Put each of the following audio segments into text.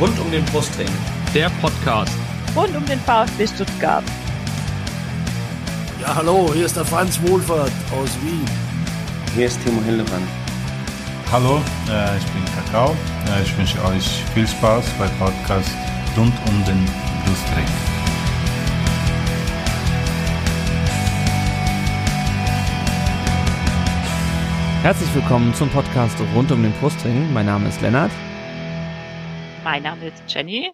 Rund um den Brustring. Der Podcast. Rund um den VfB Stuttgart. Ja, hallo, hier ist der Franz Wohlfahrt aus Wien. Hier ist Timo Hildebrand. Hallo, äh, ich bin Kakao. Äh, ich wünsche euch viel Spaß beim Podcast rund um den Brustring. Herzlich willkommen zum Podcast rund um den Brustring. Mein Name ist Lennart. Mein Name ist Jenny.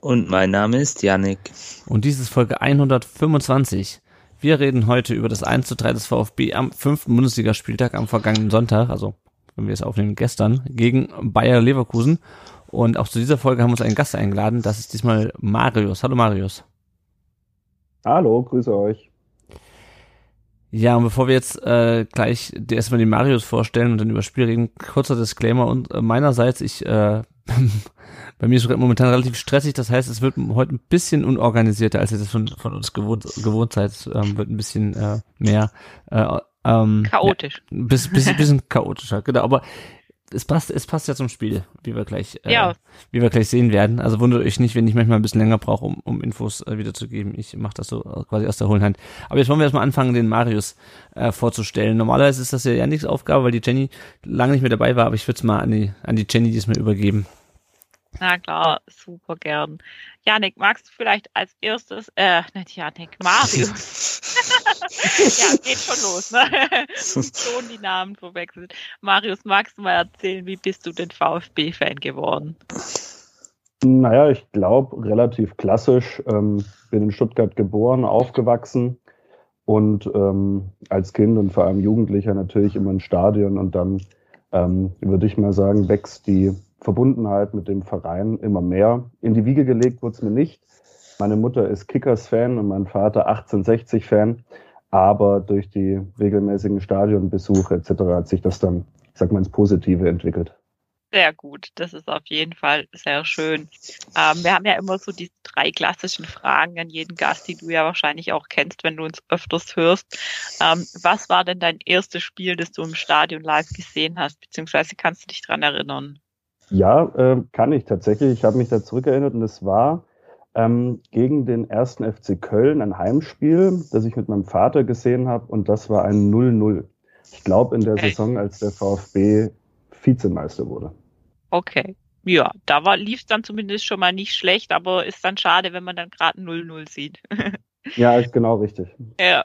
Und mein Name ist Yannick. Und dies ist Folge 125. Wir reden heute über das 1 zu 3 des VfB am fünften Bundesligaspieltag am vergangenen Sonntag, also wenn wir es aufnehmen, gestern, gegen Bayer Leverkusen. Und auch zu dieser Folge haben wir uns einen Gast eingeladen. Das ist diesmal Marius. Hallo Marius. Hallo, grüße euch. Ja, und bevor wir jetzt äh, gleich erstmal den Marius vorstellen und dann über das Spiel reden, kurzer Disclaimer und äh, meinerseits, ich äh, bei mir ist es momentan relativ stressig, das heißt, es wird heute ein bisschen unorganisierter, als ihr das von, von uns gewohnt, gewohnt seid. Ähm, wird ein bisschen äh, mehr äh, ähm, chaotisch. Ja, bisschen, bisschen chaotischer, genau. Aber es passt, es passt ja zum Spiel, wie wir gleich, äh, ja. wie wir gleich sehen werden. Also wundert euch nicht, wenn ich manchmal ein bisschen länger brauche, um, um Infos äh, wiederzugeben. Ich mache das so äh, quasi aus der hohlen Hand. Aber jetzt wollen wir erstmal anfangen, den Marius äh, vorzustellen. Normalerweise ist das ja Janiks Aufgabe, weil die Jenny lange nicht mehr dabei war, aber ich würde es mal an die, an die Jenny diesmal übergeben. Na klar, super gern. Janik, magst du vielleicht als erstes, äh, nicht Janik, Marius. ja, geht schon los, ne? schon die Namen verwechselt. Marius, magst du mal erzählen, wie bist du denn VfB-Fan geworden? Naja, ich glaube, relativ klassisch. Ähm, bin in Stuttgart geboren, aufgewachsen und ähm, als Kind und vor allem Jugendlicher natürlich immer im Stadion und dann ähm, würde ich mal sagen, wächst die Verbundenheit mit dem Verein immer mehr. In die Wiege gelegt wurde es mir nicht. Meine Mutter ist Kickers-Fan und mein Vater 1860-Fan. Aber durch die regelmäßigen Stadionbesuche etc. hat sich das dann, ich sag mal, ins Positive entwickelt. Sehr gut, das ist auf jeden Fall sehr schön. Ähm, wir haben ja immer so die drei klassischen Fragen an jeden Gast, die du ja wahrscheinlich auch kennst, wenn du uns öfters hörst. Ähm, was war denn dein erstes Spiel, das du im Stadion live gesehen hast, beziehungsweise kannst du dich dran erinnern? Ja, äh, kann ich tatsächlich. Ich habe mich da zurückerinnert und es war ähm, gegen den ersten FC Köln ein Heimspiel, das ich mit meinem Vater gesehen habe und das war ein 0-0. Ich glaube in der okay. Saison, als der VfB Vizemeister wurde. Okay. Ja, da lief es dann zumindest schon mal nicht schlecht, aber ist dann schade, wenn man dann gerade 0-0 sieht. Ja, genau richtig. Ja.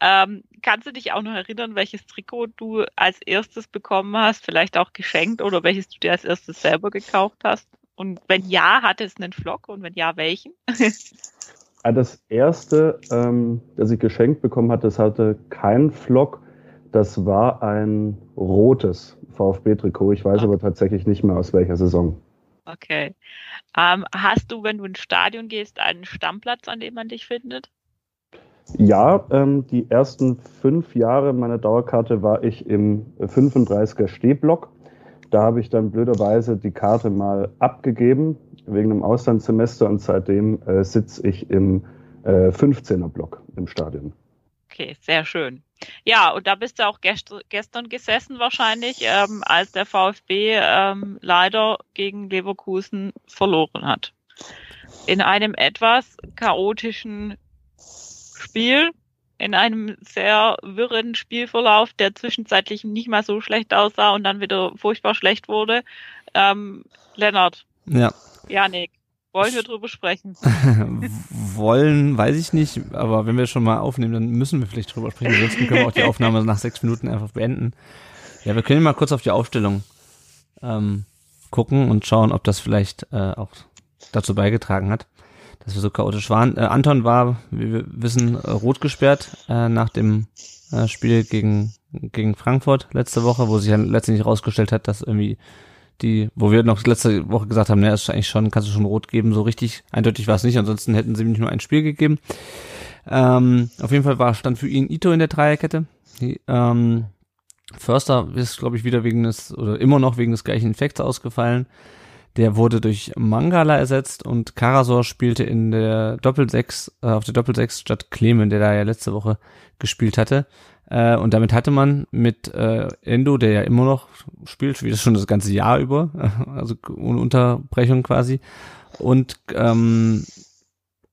Ähm, kannst du dich auch noch erinnern, welches Trikot du als erstes bekommen hast, vielleicht auch geschenkt oder welches du dir als erstes selber gekauft hast? Und wenn ja, hatte es einen Flock und wenn ja, welchen? Ah, das erste, ähm, das ich geschenkt bekommen hatte, das hatte keinen Flock. Das war ein rotes VfB-Trikot. Ich weiß okay. aber tatsächlich nicht mehr aus welcher Saison. Okay. Ähm, hast du, wenn du ins Stadion gehst, einen Stammplatz, an dem man dich findet? Ja, ähm, die ersten fünf Jahre meiner Dauerkarte war ich im 35er Stehblock. Da habe ich dann blöderweise die Karte mal abgegeben wegen einem Auslandssemester und seitdem äh, sitze ich im äh, 15er Block im Stadion. Okay, sehr schön. Ja, und da bist du auch gest gestern gesessen wahrscheinlich, ähm, als der VfB ähm, leider gegen Leverkusen verloren hat. In einem etwas chaotischen Spiel, in einem sehr wirren Spielverlauf, der zwischenzeitlich nicht mal so schlecht aussah und dann wieder furchtbar schlecht wurde. Ähm, Lennart. Ja. Janik. Wollen wir drüber sprechen? Wollen, weiß ich nicht, aber wenn wir schon mal aufnehmen, dann müssen wir vielleicht drüber sprechen. Ansonsten können wir auch die Aufnahme nach sechs Minuten einfach beenden. Ja, wir können mal kurz auf die Aufstellung ähm, gucken und schauen, ob das vielleicht äh, auch dazu beigetragen hat, dass wir so chaotisch waren. Äh, Anton war, wie wir wissen, äh, rot gesperrt äh, nach dem äh, Spiel gegen, gegen Frankfurt letzte Woche, wo sich dann letztendlich herausgestellt hat, dass irgendwie die, wo wir noch letzte Woche gesagt haben, ne, ist eigentlich schon, kannst du schon rot geben, so richtig eindeutig war es nicht, ansonsten hätten sie ihm nicht nur ein Spiel gegeben. Ähm, auf jeden Fall war stand für ihn Ito in der Dreierkette. Die, ähm, Förster ist, glaube ich, wieder wegen des, oder immer noch wegen des gleichen Infekts ausgefallen. Der wurde durch Mangala ersetzt und Karasor spielte in der Doppelsechs, äh, auf der Doppelsechs statt Clemen, der da ja letzte Woche gespielt hatte. Äh, und damit hatte man mit äh, Endo, der ja immer noch spielt, wie das schon das ganze Jahr über, also ohne Unterbrechung quasi, und ähm,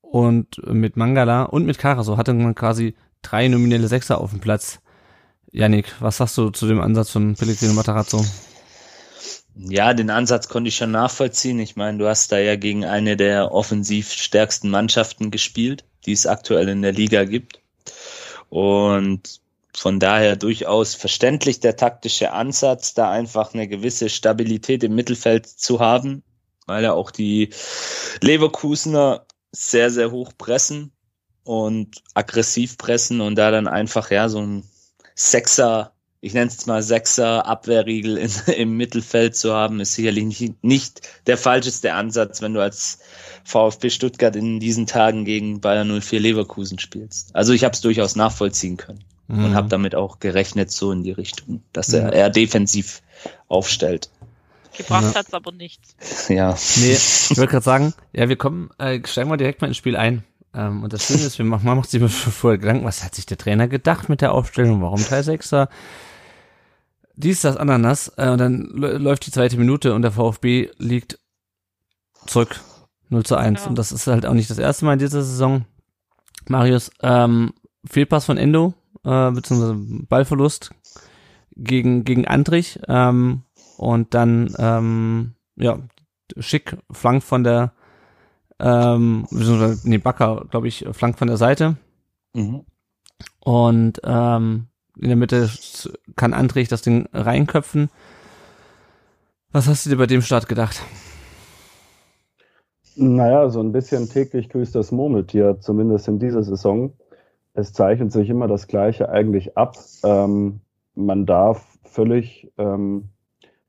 und mit Mangala und mit Karasor hatte man quasi drei nominelle Sechser auf dem Platz. Yannick, was sagst du zu dem Ansatz von Pellegrino Matarazzo? Ja, den Ansatz konnte ich schon nachvollziehen. Ich meine, du hast da ja gegen eine der offensiv stärksten Mannschaften gespielt, die es aktuell in der Liga gibt. Und von daher durchaus verständlich der taktische Ansatz, da einfach eine gewisse Stabilität im Mittelfeld zu haben, weil ja auch die Leverkusener sehr, sehr hoch pressen und aggressiv pressen und da dann einfach ja so ein Sechser ich nenne es mal Sechser Abwehrriegel in, im Mittelfeld zu haben, ist sicherlich nicht, nicht der falscheste Ansatz, wenn du als VfB Stuttgart in diesen Tagen gegen Bayern 04 Leverkusen spielst. Also ich habe es durchaus nachvollziehen können mhm. und habe damit auch gerechnet so in die Richtung, dass er mhm. eher defensiv aufstellt. Gebracht ja. hat's aber nichts. Ja. Nee, ich wollte gerade sagen, ja, wir kommen, äh, steigen wir direkt mal ins Spiel ein. Ähm, und das Schöne ist, wir machen, man macht sich vorher Gedanken, was hat sich der Trainer gedacht mit der Aufstellung, warum Teil 6er? Dies, das, Ananas, äh, und dann läuft die zweite Minute und der VfB liegt zurück 0 zu 1. Ja. Und das ist halt auch nicht das erste Mal in dieser Saison. Marius, ähm, Fehlpass von Endo, äh, beziehungsweise Ballverlust gegen, gegen Andrich, ähm, und dann, ähm, ja, schick flank von der, ähm, beziehungsweise, nee, Backer, glaube ich, flank von der Seite. Mhm. Und, ähm, in der Mitte kann Andrich das Ding reinköpfen. Was hast du dir bei dem Start gedacht? Naja, so ein bisschen täglich grüßt das Murmeltier, zumindest in dieser Saison. Es zeichnet sich immer das Gleiche eigentlich ab. Ähm, man darf völlig ähm,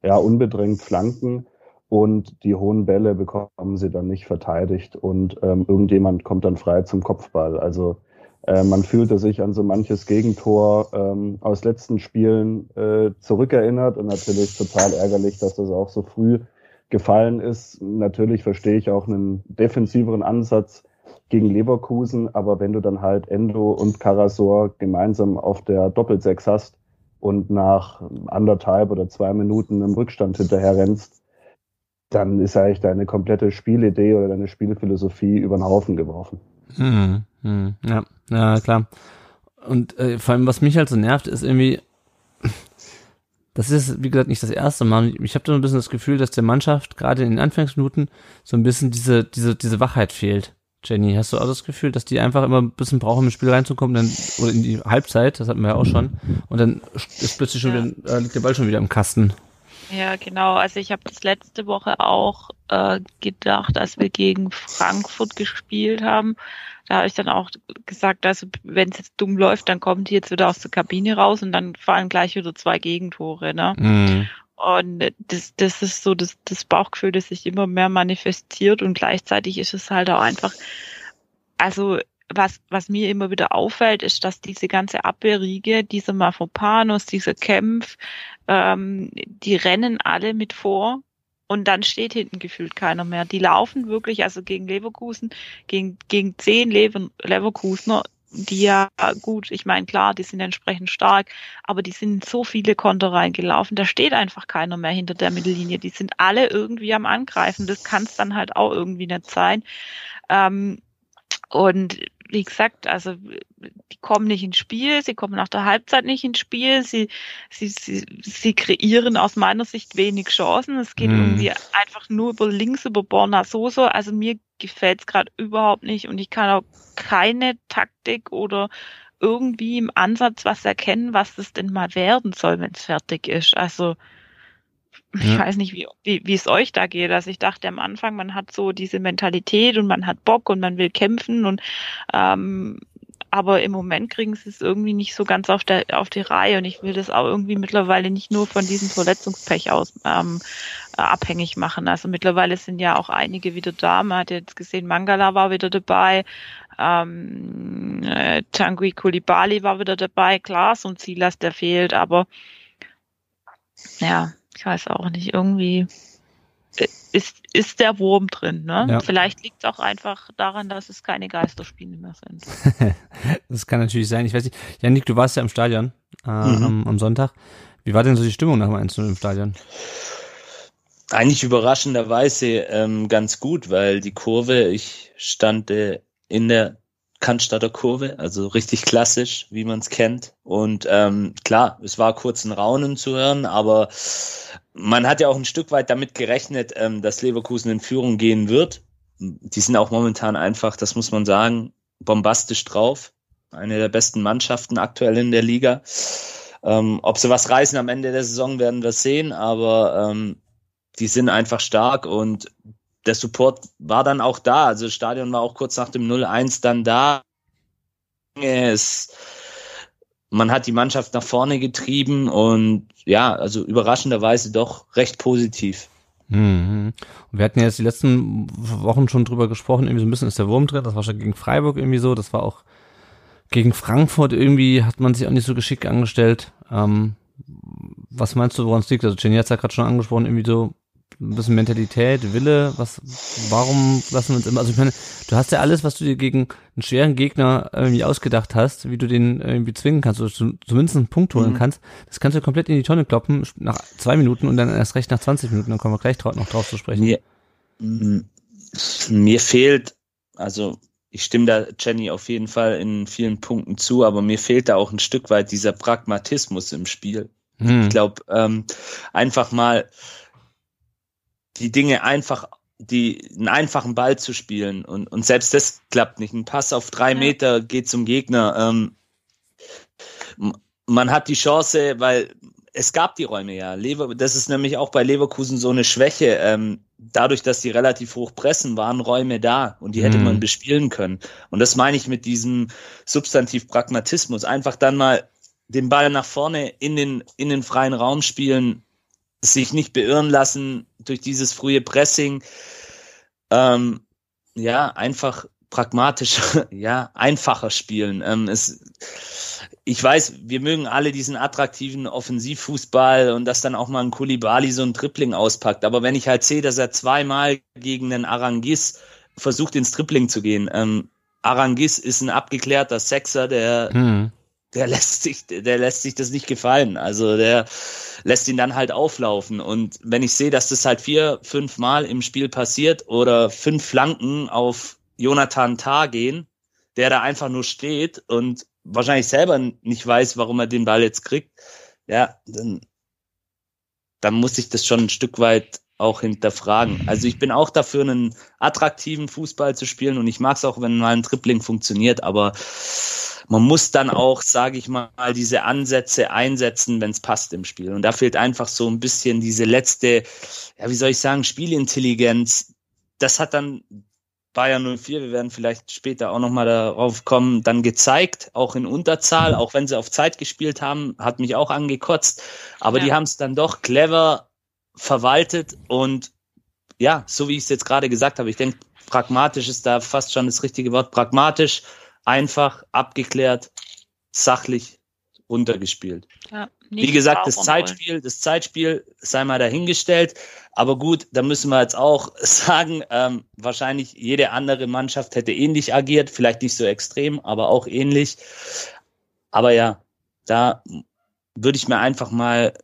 ja, unbedrängt flanken und die hohen Bälle bekommen sie dann nicht verteidigt und ähm, irgendjemand kommt dann frei zum Kopfball. Also äh, man fühlte sich an so manches Gegentor ähm, aus letzten Spielen äh, zurückerinnert und natürlich total ärgerlich, dass das auch so früh gefallen ist. Natürlich verstehe ich auch einen defensiveren Ansatz gegen Leverkusen, aber wenn du dann halt Endo und Karasor gemeinsam auf der Doppelsechs hast und nach anderthalb oder zwei Minuten im Rückstand hinterher rennst, dann ist eigentlich deine komplette Spielidee oder deine Spielphilosophie über den Haufen geworfen. Hm, hm, ja, ja, klar. Und äh, vor allem, was mich halt so nervt, ist irgendwie, das ist, wie gesagt, nicht das erste Mal. Ich habe so ein bisschen das Gefühl, dass der Mannschaft gerade in den Anfangsminuten so ein bisschen diese, diese, diese Wachheit fehlt. Jenny, hast du auch das Gefühl, dass die einfach immer ein bisschen brauchen, um ins Spiel reinzukommen, dann, oder in die Halbzeit, das hatten wir ja auch schon, und dann ist plötzlich schon ja. wieder, äh, liegt der Ball schon wieder im Kasten. Ja, genau. Also ich habe das letzte Woche auch äh, gedacht, als wir gegen Frankfurt gespielt haben. Da habe ich dann auch gesagt, also wenn es jetzt dumm läuft, dann kommt die jetzt wieder aus der Kabine raus und dann fallen gleich wieder zwei Gegentore. Ne? Mhm. Und das, das ist so das, das Bauchgefühl, das sich immer mehr manifestiert und gleichzeitig ist es halt auch einfach, also was, was mir immer wieder auffällt, ist, dass diese ganze Abwehrriege, dieser Mafopanos, dieser Kempf, ähm, die rennen alle mit vor und dann steht hinten gefühlt keiner mehr. Die laufen wirklich, also gegen Leverkusen, gegen, gegen zehn Lever Leverkusener, die ja gut, ich meine, klar, die sind entsprechend stark, aber die sind so viele Konter reingelaufen, da steht einfach keiner mehr hinter der Mittellinie. Die sind alle irgendwie am Angreifen. Das kann es dann halt auch irgendwie nicht sein. Ähm, und wie gesagt, also die kommen nicht ins Spiel, sie kommen nach der Halbzeit nicht ins Spiel, sie, sie, sie, sie kreieren aus meiner Sicht wenig Chancen. Es geht mhm. irgendwie einfach nur über links, über Borna Soso. Also mir gefällt es gerade überhaupt nicht und ich kann auch keine Taktik oder irgendwie im Ansatz was erkennen, was das denn mal werden soll, wenn es fertig ist. Also ich ja. weiß nicht, wie, wie, wie es euch da geht. Also ich dachte am Anfang, man hat so diese Mentalität und man hat Bock und man will kämpfen und ähm, aber im Moment kriegen sie es irgendwie nicht so ganz auf der auf die Reihe und ich will das auch irgendwie mittlerweile nicht nur von diesem Verletzungspech aus ähm, äh, abhängig machen. Also mittlerweile sind ja auch einige wieder da. Man hat jetzt gesehen, Mangala war wieder dabei, ähm, äh, Tanguy Kulibali war wieder dabei, klar, so ein Silas, der fehlt, aber ja, ich weiß auch nicht, irgendwie. ist, ist der Wurm drin. Ne? Ja. Vielleicht liegt es auch einfach daran, dass es keine Geisterspiele mehr sind. das kann natürlich sein. Ich weiß nicht. Janik, du warst ja im Stadion äh, Mhm. am, am Sonntag. Wie war denn so die Stimmung nach dem 1 im Stadion? Eigentlich überraschenderweise ähm, ganz gut, weil die Kurve, ich stand äh, in der Cannstatter Kurve, also richtig klassisch, wie man es kennt. Und ähm, klar, es war kurz ein Raunen zu hören, aber man hat ja auch ein Stück weit damit gerechnet, ähm, dass Leverkusen in Führung gehen wird. Die sind auch momentan einfach, das muss man sagen, bombastisch drauf. Eine der besten Mannschaften aktuell in der Liga. Ähm, ob sie was reißen am Ende der Saison, werden wir sehen, aber ähm, die sind einfach stark und der Support war dann auch da. Also das Stadion war auch kurz nach dem 0-1 dann da. Es, man hat die Mannschaft nach vorne getrieben und ja, also überraschenderweise doch recht positiv. Mhm. Wir hatten ja jetzt die letzten Wochen schon drüber gesprochen, irgendwie so ein bisschen ist der Wurm drin, das war schon gegen Freiburg irgendwie so, das war auch gegen Frankfurt irgendwie, hat man sich auch nicht so geschickt angestellt. Ähm, was meinst du, woran es liegt? Also Jenny hat es ja gerade schon angesprochen, irgendwie so ein bisschen Mentalität, Wille, was, warum lassen wir uns immer, also ich meine, du hast ja alles, was du dir gegen einen schweren Gegner irgendwie ausgedacht hast, wie du den irgendwie zwingen kannst, oder zum- zumindest einen Punkt holen Mhm. kannst, das kannst du komplett in die Tonne kloppen, nach zwei Minuten und dann erst recht nach 20 Minuten, dann kommen wir gleich drauf, noch drauf zu sprechen. Mir, mir fehlt, also ich stimme da Jenny auf jeden Fall in vielen Punkten zu, aber mir fehlt da auch ein Stück weit dieser Pragmatismus im Spiel. Hm. Ich glaube, ähm, einfach mal die Dinge einfach, die einen einfachen Ball zu spielen und, und selbst das klappt nicht. Ein Pass auf drei Ja. Meter geht zum Gegner. Ähm, man hat die Chance, weil es gab die Räume ja. Lever, das ist nämlich auch bei Leverkusen so eine Schwäche. Ähm, dadurch, dass die relativ hoch pressen, waren Räume da und die hätte Mhm. man bespielen können. Und das meine ich mit diesem Substantiv Pragmatismus. Einfach dann mal den Ball nach vorne in den, in den freien Raum spielen, sich nicht beirren lassen durch dieses frühe Pressing. Ähm, ja, einfach pragmatisch, ja, einfacher spielen. Ähm, es, ich weiß, wir mögen alle diesen attraktiven Offensivfußball und dass dann auch mal ein Kulibali so ein Tripling auspackt. Aber wenn ich halt sehe, dass er zweimal gegen den Arangis versucht, ins Tripling zu gehen, ähm, Arangis ist ein abgeklärter Sechser, der Hm. Der lässt sich, der lässt sich das nicht gefallen. Also der lässt ihn dann halt auflaufen. Und wenn ich sehe, dass das halt vier, fünf Mal im Spiel passiert oder fünf Flanken auf Jonathan Tah gehen, der da einfach nur steht und wahrscheinlich selber nicht weiß, warum er den Ball jetzt kriegt, ja, dann, dann muss ich das schon ein Stück weit auch hinterfragen. Also ich bin auch dafür, einen attraktiven Fußball zu spielen und ich mag es auch, wenn mal ein Tripling funktioniert, aber man muss dann auch, sage ich mal, diese Ansätze einsetzen, wenn es passt im Spiel. Und da fehlt einfach so ein bisschen diese letzte, ja, wie soll ich sagen, Spielintelligenz. Das hat dann Bayern 04, wir werden vielleicht später auch nochmal darauf kommen, dann gezeigt, auch in Unterzahl, auch wenn sie auf Zeit gespielt haben, hat mich auch angekotzt. Aber Ja. die haben es dann doch clever verwaltet und ja, so wie ich es jetzt gerade gesagt habe, ich denke, pragmatisch ist da fast schon das richtige Wort. Pragmatisch, einfach, abgeklärt, sachlich runtergespielt. Ja, Wie gesagt, das. Zeitspiel, das Zeitspiel sei mal dahingestellt. Aber gut, da müssen wir jetzt auch sagen, ähm, wahrscheinlich jede andere Mannschaft hätte ähnlich agiert, vielleicht nicht so extrem, aber auch ähnlich. Aber ja, da würde ich mir einfach mal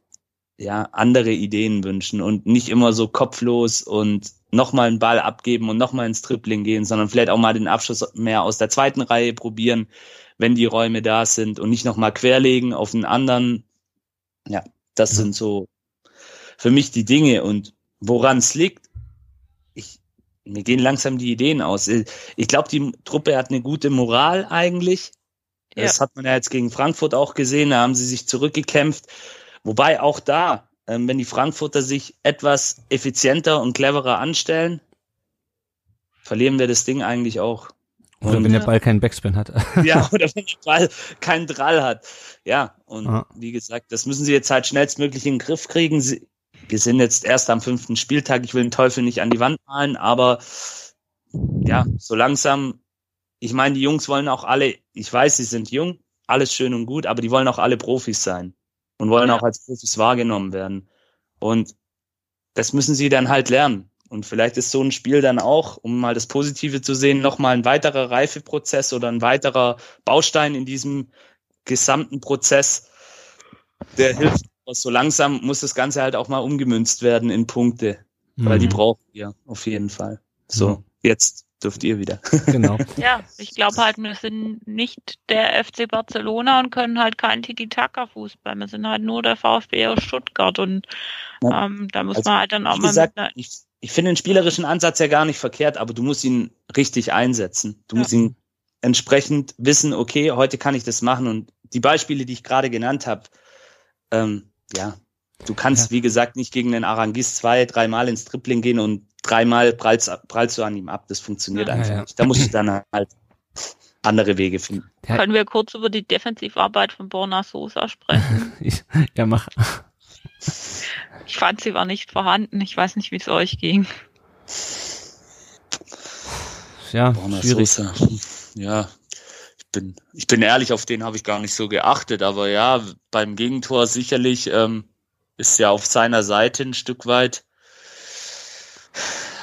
ja andere Ideen wünschen und nicht immer so kopflos und nochmal einen Ball abgeben und nochmal ins Tripling gehen, sondern vielleicht auch mal den Abschluss mehr aus der zweiten Reihe probieren, wenn die Räume da sind und nicht nochmal querlegen auf einen anderen. Ja, das sind so für mich die Dinge und woran es liegt. Ich, mir gehen langsam die Ideen aus. Ich glaube, die Truppe hat eine gute Moral eigentlich. Das Ja. hat man ja jetzt gegen Frankfurt auch gesehen. Da haben sie sich zurückgekämpft. Wobei auch da, wenn die Frankfurter sich etwas effizienter und cleverer anstellen, verlieren wir das Ding eigentlich auch. Oder Und- wenn der Ball keinen Backspin hat. ja, oder wenn der Ball keinen Drall hat. Ja, und Ja. wie gesagt, das müssen sie jetzt halt schnellstmöglich in den Griff kriegen. Sie, wir sind jetzt erst am fünften Spieltag. Ich will den Teufel nicht an die Wand malen, aber ja, so langsam. Ich meine, die Jungs wollen auch alle, ich weiß, sie sind jung, alles schön und gut, aber die wollen auch alle Profis sein und wollen auch als Profis wahrgenommen werden. Und das müssen sie dann halt lernen. Und vielleicht ist so ein Spiel dann auch, um mal das Positive zu sehen, nochmal ein weiterer Reifeprozess oder ein weiterer Baustein in diesem gesamten Prozess, der hilft. Aber so langsam muss das Ganze halt auch mal umgemünzt werden in Punkte, mhm. weil die mhm. brauchen wir auf jeden Fall. So, mhm. jetzt dürft ihr wieder. Genau. ja, ich glaube halt, wir sind nicht der FC Barcelona und können halt kein Tiki-Taka-Fußball. Wir sind halt nur der VfB aus Stuttgart und ähm, da muss also, man halt dann auch mal gesagt, mit ich, ich finde den spielerischen Ansatz ja gar nicht verkehrt, aber du musst ihn richtig einsetzen. Du ja. musst ihn entsprechend wissen, okay, heute kann ich das machen und die Beispiele, die ich gerade genannt habe, ähm, ja, du kannst, ja. wie gesagt, nicht gegen den Arangis zwei, dreimal ins Tripling gehen und dreimal prallst, prallst du an ihm ab. Das funktioniert ja, einfach ja. nicht. Da musst du dann halt andere Wege finden. Können wir kurz über die Defensivarbeit von Borna Sosa sprechen? ja, mach. Ich fand, sie war nicht vorhanden. Ich weiß nicht, wie es euch ging. Ja, Borna schwierig. Sosa. Ja, ich bin, ich bin ehrlich, auf den habe ich gar nicht so geachtet. Aber ja, beim Gegentor sicherlich ähm, ist ja auf seiner Seite ein Stück weit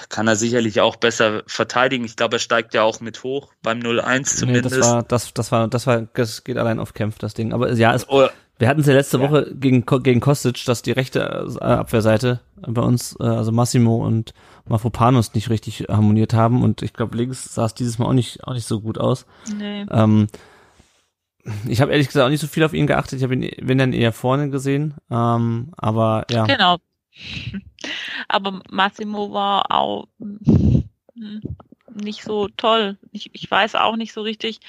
kann er sicherlich auch besser verteidigen. Ich glaube, er steigt ja auch mit hoch beim 0-1 zumindest. Nee, das war, das, das war, das war, das geht allein auf Kämpf, das Ding. Aber ja, es, oh, wir hatten es ja letzte ja. Woche gegen, gegen Kostic, dass die rechte äh, Abwehrseite bei uns, äh, also Massimo und Mafropanos nicht richtig harmoniert haben und ich glaube, links sah es dieses Mal auch nicht, auch nicht so gut aus. Nee. Ähm, ich habe ehrlich gesagt auch nicht so viel auf ihn geachtet. Ich habe ihn, wenn dann eher vorne gesehen. Ähm, aber ja. Genau, aber Massimo war auch hm, nicht so toll. Ich, ich weiß auch nicht so richtig.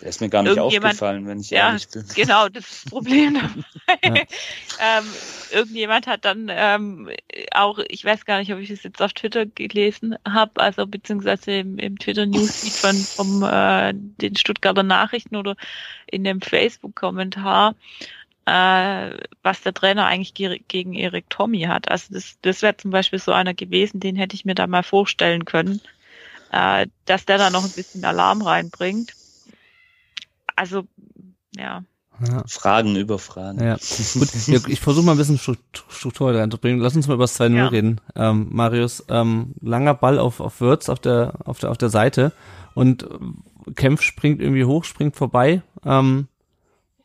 Der ist mir gar nicht aufgefallen, wenn ich ja, ehrlich bin. Genau, das ist das Problem dabei. Ja. ähm, irgendjemand hat dann ähm, auch, ich weiß gar nicht, ob ich das jetzt auf Twitter gelesen habe, also beziehungsweise im, im Twitter Newsfeed von vom äh, den Stuttgarter Nachrichten oder in dem Facebook-Kommentar, äh, was der Trainer eigentlich ge gegen Erik Tommy hat. Also das, das wäre zum Beispiel so einer gewesen, den hätte ich mir da mal vorstellen können, äh, dass der da noch ein bisschen Alarm reinbringt. Also, ja. Ja. Fragen über Fragen. Ja, gut. ich versuche mal ein bisschen Struktur reinzubringen. Lass uns mal über das 2-0 ja. reden. Ähm, Marius, ähm, langer Ball auf, auf Würz auf der, auf der, auf der Seite und Kempf springt irgendwie hoch, springt vorbei. Ähm,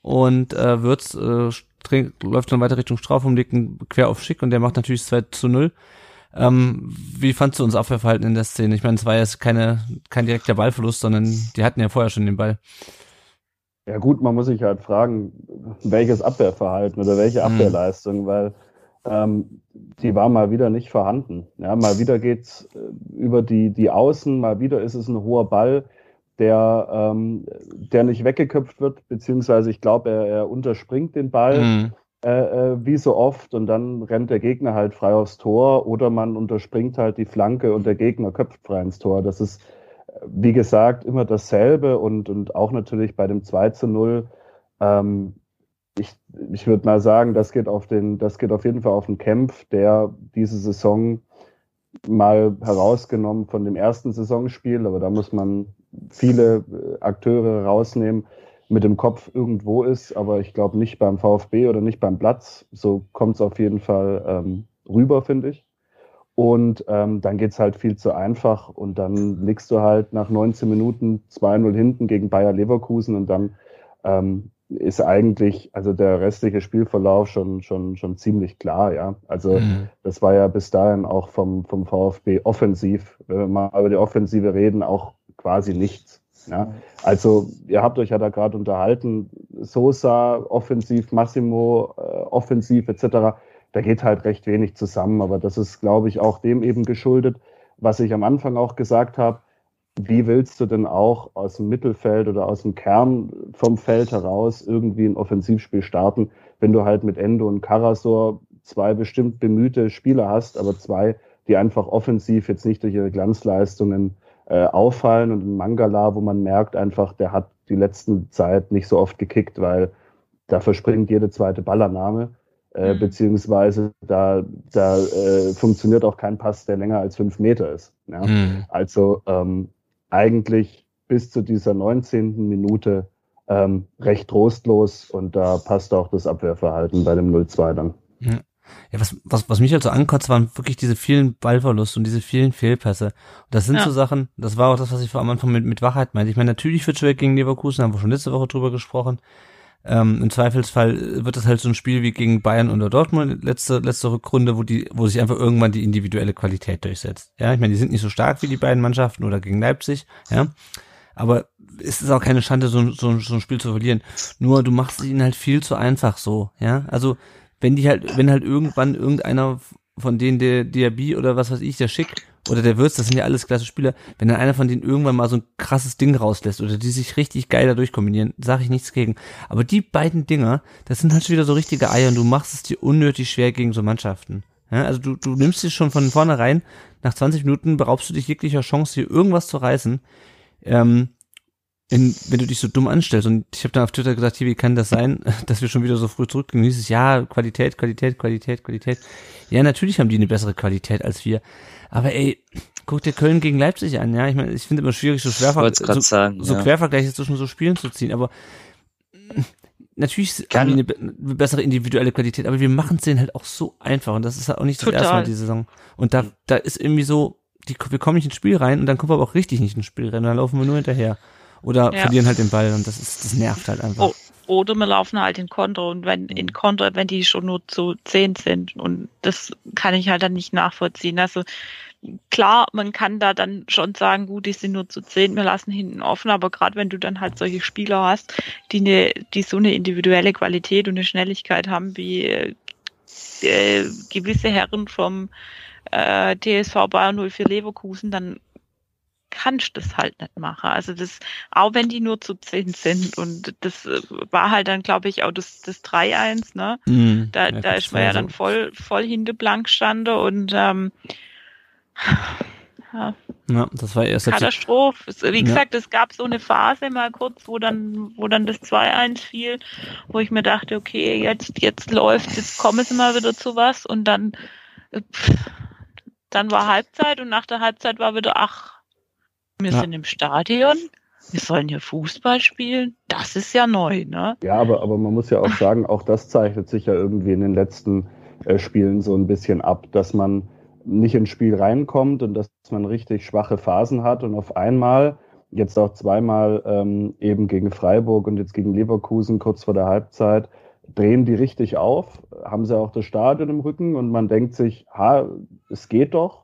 und äh, Würz äh, läuft dann weiter Richtung Strafraum, legt einen quer auf Schick und der macht natürlich 2 zu 0. Ähm, wie fandst du uns Abwehrverhalten in der Szene? Ich meine, es war jetzt keine, kein direkter Ballverlust, sondern die hatten ja vorher schon den Ball. Ja gut, man muss sich halt fragen, welches Abwehrverhalten oder welche hm. Abwehrleistung, mhm. weil ähm, die war mal wieder nicht vorhanden. Ja, mal wieder geht's äh, über die, die Außen, mal wieder ist es ein hoher Ball der, ähm, der nicht weggeköpft wird, beziehungsweise ich glaube, er, er unterspringt den Ball mhm. äh, äh, wie so oft und dann rennt der Gegner halt frei aufs Tor oder man unterspringt halt die Flanke und der Gegner köpft frei ins Tor. Das ist, wie gesagt, immer dasselbe und, und auch natürlich bei dem 2 zu 0. Ähm, ich, ich würde mal sagen, das geht auf den, das geht auf jeden Fall auf den Kämpf, der diese Saison mal herausgenommen von dem ersten Saisonspiel, aber da muss man viele äh, Akteure rausnehmen, mit dem Kopf irgendwo ist, aber ich glaube nicht beim VfB oder nicht beim Platz. So kommt es auf jeden Fall ähm, rüber, finde ich. Und ähm, dann geht's halt viel zu einfach und dann liegst du halt nach 19 Minuten 2-0 hinten gegen Bayer Leverkusen und dann ähm, ist eigentlich also der restliche Spielverlauf schon schon schon ziemlich klar, ja. Also mhm. das war ja bis dahin auch vom vom VfB offensiv, wenn wir mal über die Offensive reden, auch quasi nichts. Ja? Also ihr habt euch ja da gerade unterhalten, Sosa offensiv, Massimo äh, offensiv etc. Da geht halt recht wenig zusammen, aber das ist, glaube ich, auch dem eben geschuldet, was ich am Anfang auch gesagt habe. Wie willst du denn auch aus dem Mittelfeld oder aus dem Kern vom Feld heraus irgendwie ein Offensivspiel starten, wenn du halt mit Endo und Karasor zwei bestimmt bemühte Spieler hast, aber zwei, die einfach offensiv jetzt nicht durch ihre Glanzleistungen äh, auffallen und ein Mangala, wo man merkt einfach, der hat die letzten Zeit nicht so oft gekickt, weil da verspringt jede zweite Ballannahme. Äh, mhm. beziehungsweise da, da äh, funktioniert auch kein Pass, der länger als fünf Meter ist. Ja? Mhm. Also ähm, eigentlich bis zu dieser 19. Minute ähm, recht trostlos und da passt auch das Abwehrverhalten bei dem 0-2 dann. Ja. Ja, was, was, was mich halt so ankotzt, waren wirklich diese vielen Ballverluste und diese vielen Fehlpässe. Und das sind Ja. so Sachen, das war auch das, was ich vor am Anfang mit, mit Wachheit meinte. Ich meine, natürlich wird Schweck gegen Leverkusen, haben wir schon letzte Woche drüber gesprochen. Ähm, Im Zweifelsfall wird das halt so ein Spiel wie gegen Bayern oder Dortmund, letzte, letzte Rückrunde, wo die, wo sich einfach irgendwann die individuelle Qualität durchsetzt. Ja, ich meine, die sind nicht so stark wie die beiden Mannschaften oder gegen Leipzig, ja. Aber es ist auch keine Schande, so, so, so ein Spiel zu verlieren. Nur du machst ihnen halt viel zu einfach so, ja. Also wenn die halt, wenn halt irgendwann irgendeiner von denen, der Diaby oder was weiß ich, der Schick oder der Würz, das sind ja alles klasse Spieler, wenn dann einer von denen irgendwann mal so ein krasses Ding rauslässt oder die sich richtig geil dadurch kombinieren, sage ich nichts gegen. Aber die beiden Dinger, das sind halt schon wieder so richtige Eier und du machst es dir unnötig schwer gegen so Mannschaften. Ja, also du, du nimmst dich schon von vornherein, nach 20 Minuten beraubst du dich jeglicher Chance, hier irgendwas zu reißen. Ähm, in, wenn du dich so dumm anstellst und ich habe dann auf Twitter gesagt, hier, wie kann das sein, dass wir schon wieder so früh zurückgehen? Hieß es, ja, Qualität, Qualität, Qualität, Qualität. Ja, natürlich haben die eine bessere Qualität als wir. Aber ey, guck dir Köln gegen Leipzig an, ja. Ich meine, ich finde immer schwierig, so schwer Wollte gerade so, sagen. so ja. Quervergleiche zwischen so Spielen zu ziehen, aber natürlich Kann- haben die eine, eine bessere individuelle Qualität, aber wir machen es denen halt auch so einfach und das ist halt auch nicht das Total. erste Mal die Saison. Und da, da ist irgendwie so, die, wir kommen nicht ins Spiel rein und dann kommen wir aber auch richtig nicht ins Spiel rein, dann laufen wir nur hinterher. Oder Ja. verlieren halt den Ball und das ist, das nervt halt einfach. Oh, oder wir laufen halt in Konter und wenn in Konter, wenn die schon nur zu zehn sind und das kann ich halt dann nicht nachvollziehen. Also klar, man kann da dann schon sagen, gut, die sind nur zu zehn, wir lassen hinten offen, aber gerade wenn du dann halt solche Spieler hast, die eine, die so eine individuelle Qualität und eine Schnelligkeit haben wie äh, gewisse Herren vom äh, TSV Bayern 04 Leverkusen, dann kannst du das halt nicht machen. Also das, auch wenn die nur zu zehn sind und das äh, war halt dann, glaube ich, auch das, das 3-1, ne? Mhm. Da, Ja, da ist man ja so. dann voll, voll hinter blank stande und ähm, ja, Ja, das war erst Katastrophe. Wie Ja. gesagt, es gab so eine Phase mal kurz, wo dann, wo dann das 2-1 fiel, wo ich mir dachte, okay, jetzt, jetzt läuft, jetzt kommen sie mal wieder zu was und dann, äh, pff, dann war Halbzeit und nach der Halbzeit war wieder, ach, wir Ja. sind im Stadion, wir sollen hier Fußball spielen, das ist ja neu, ne? Ja, aber, aber man muss ja auch sagen, auch das zeichnet sich ja irgendwie in den letzten äh, Spielen so ein bisschen ab, dass man nicht ins Spiel reinkommt und dass man richtig schwache Phasen hat und auf einmal, jetzt auch zweimal ähm, eben gegen Freiburg und jetzt gegen Leverkusen kurz vor der Halbzeit, drehen die richtig auf, haben sie auch das Stadion im Rücken und man denkt sich, ha, es geht doch,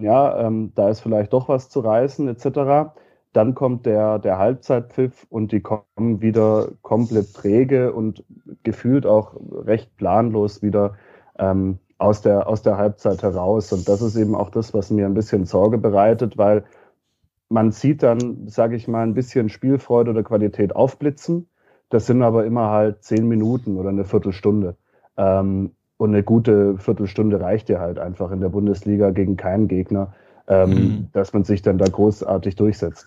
ja, ähm, da ist vielleicht doch was zu reißen etc. Dann kommt der, der Halbzeitpfiff und die kommen wieder komplett träge und gefühlt auch recht planlos wieder ähm, aus, der, aus der Halbzeit heraus. Und das ist eben auch das, was mir ein bisschen Sorge bereitet, weil man sieht dann, sage ich mal, ein bisschen Spielfreude oder Qualität aufblitzen. Das sind aber immer halt zehn Minuten oder eine Viertelstunde. Ähm, und eine gute Viertelstunde reicht ja halt einfach in der Bundesliga gegen keinen Gegner, ähm, Mhm. dass man sich dann da großartig durchsetzt.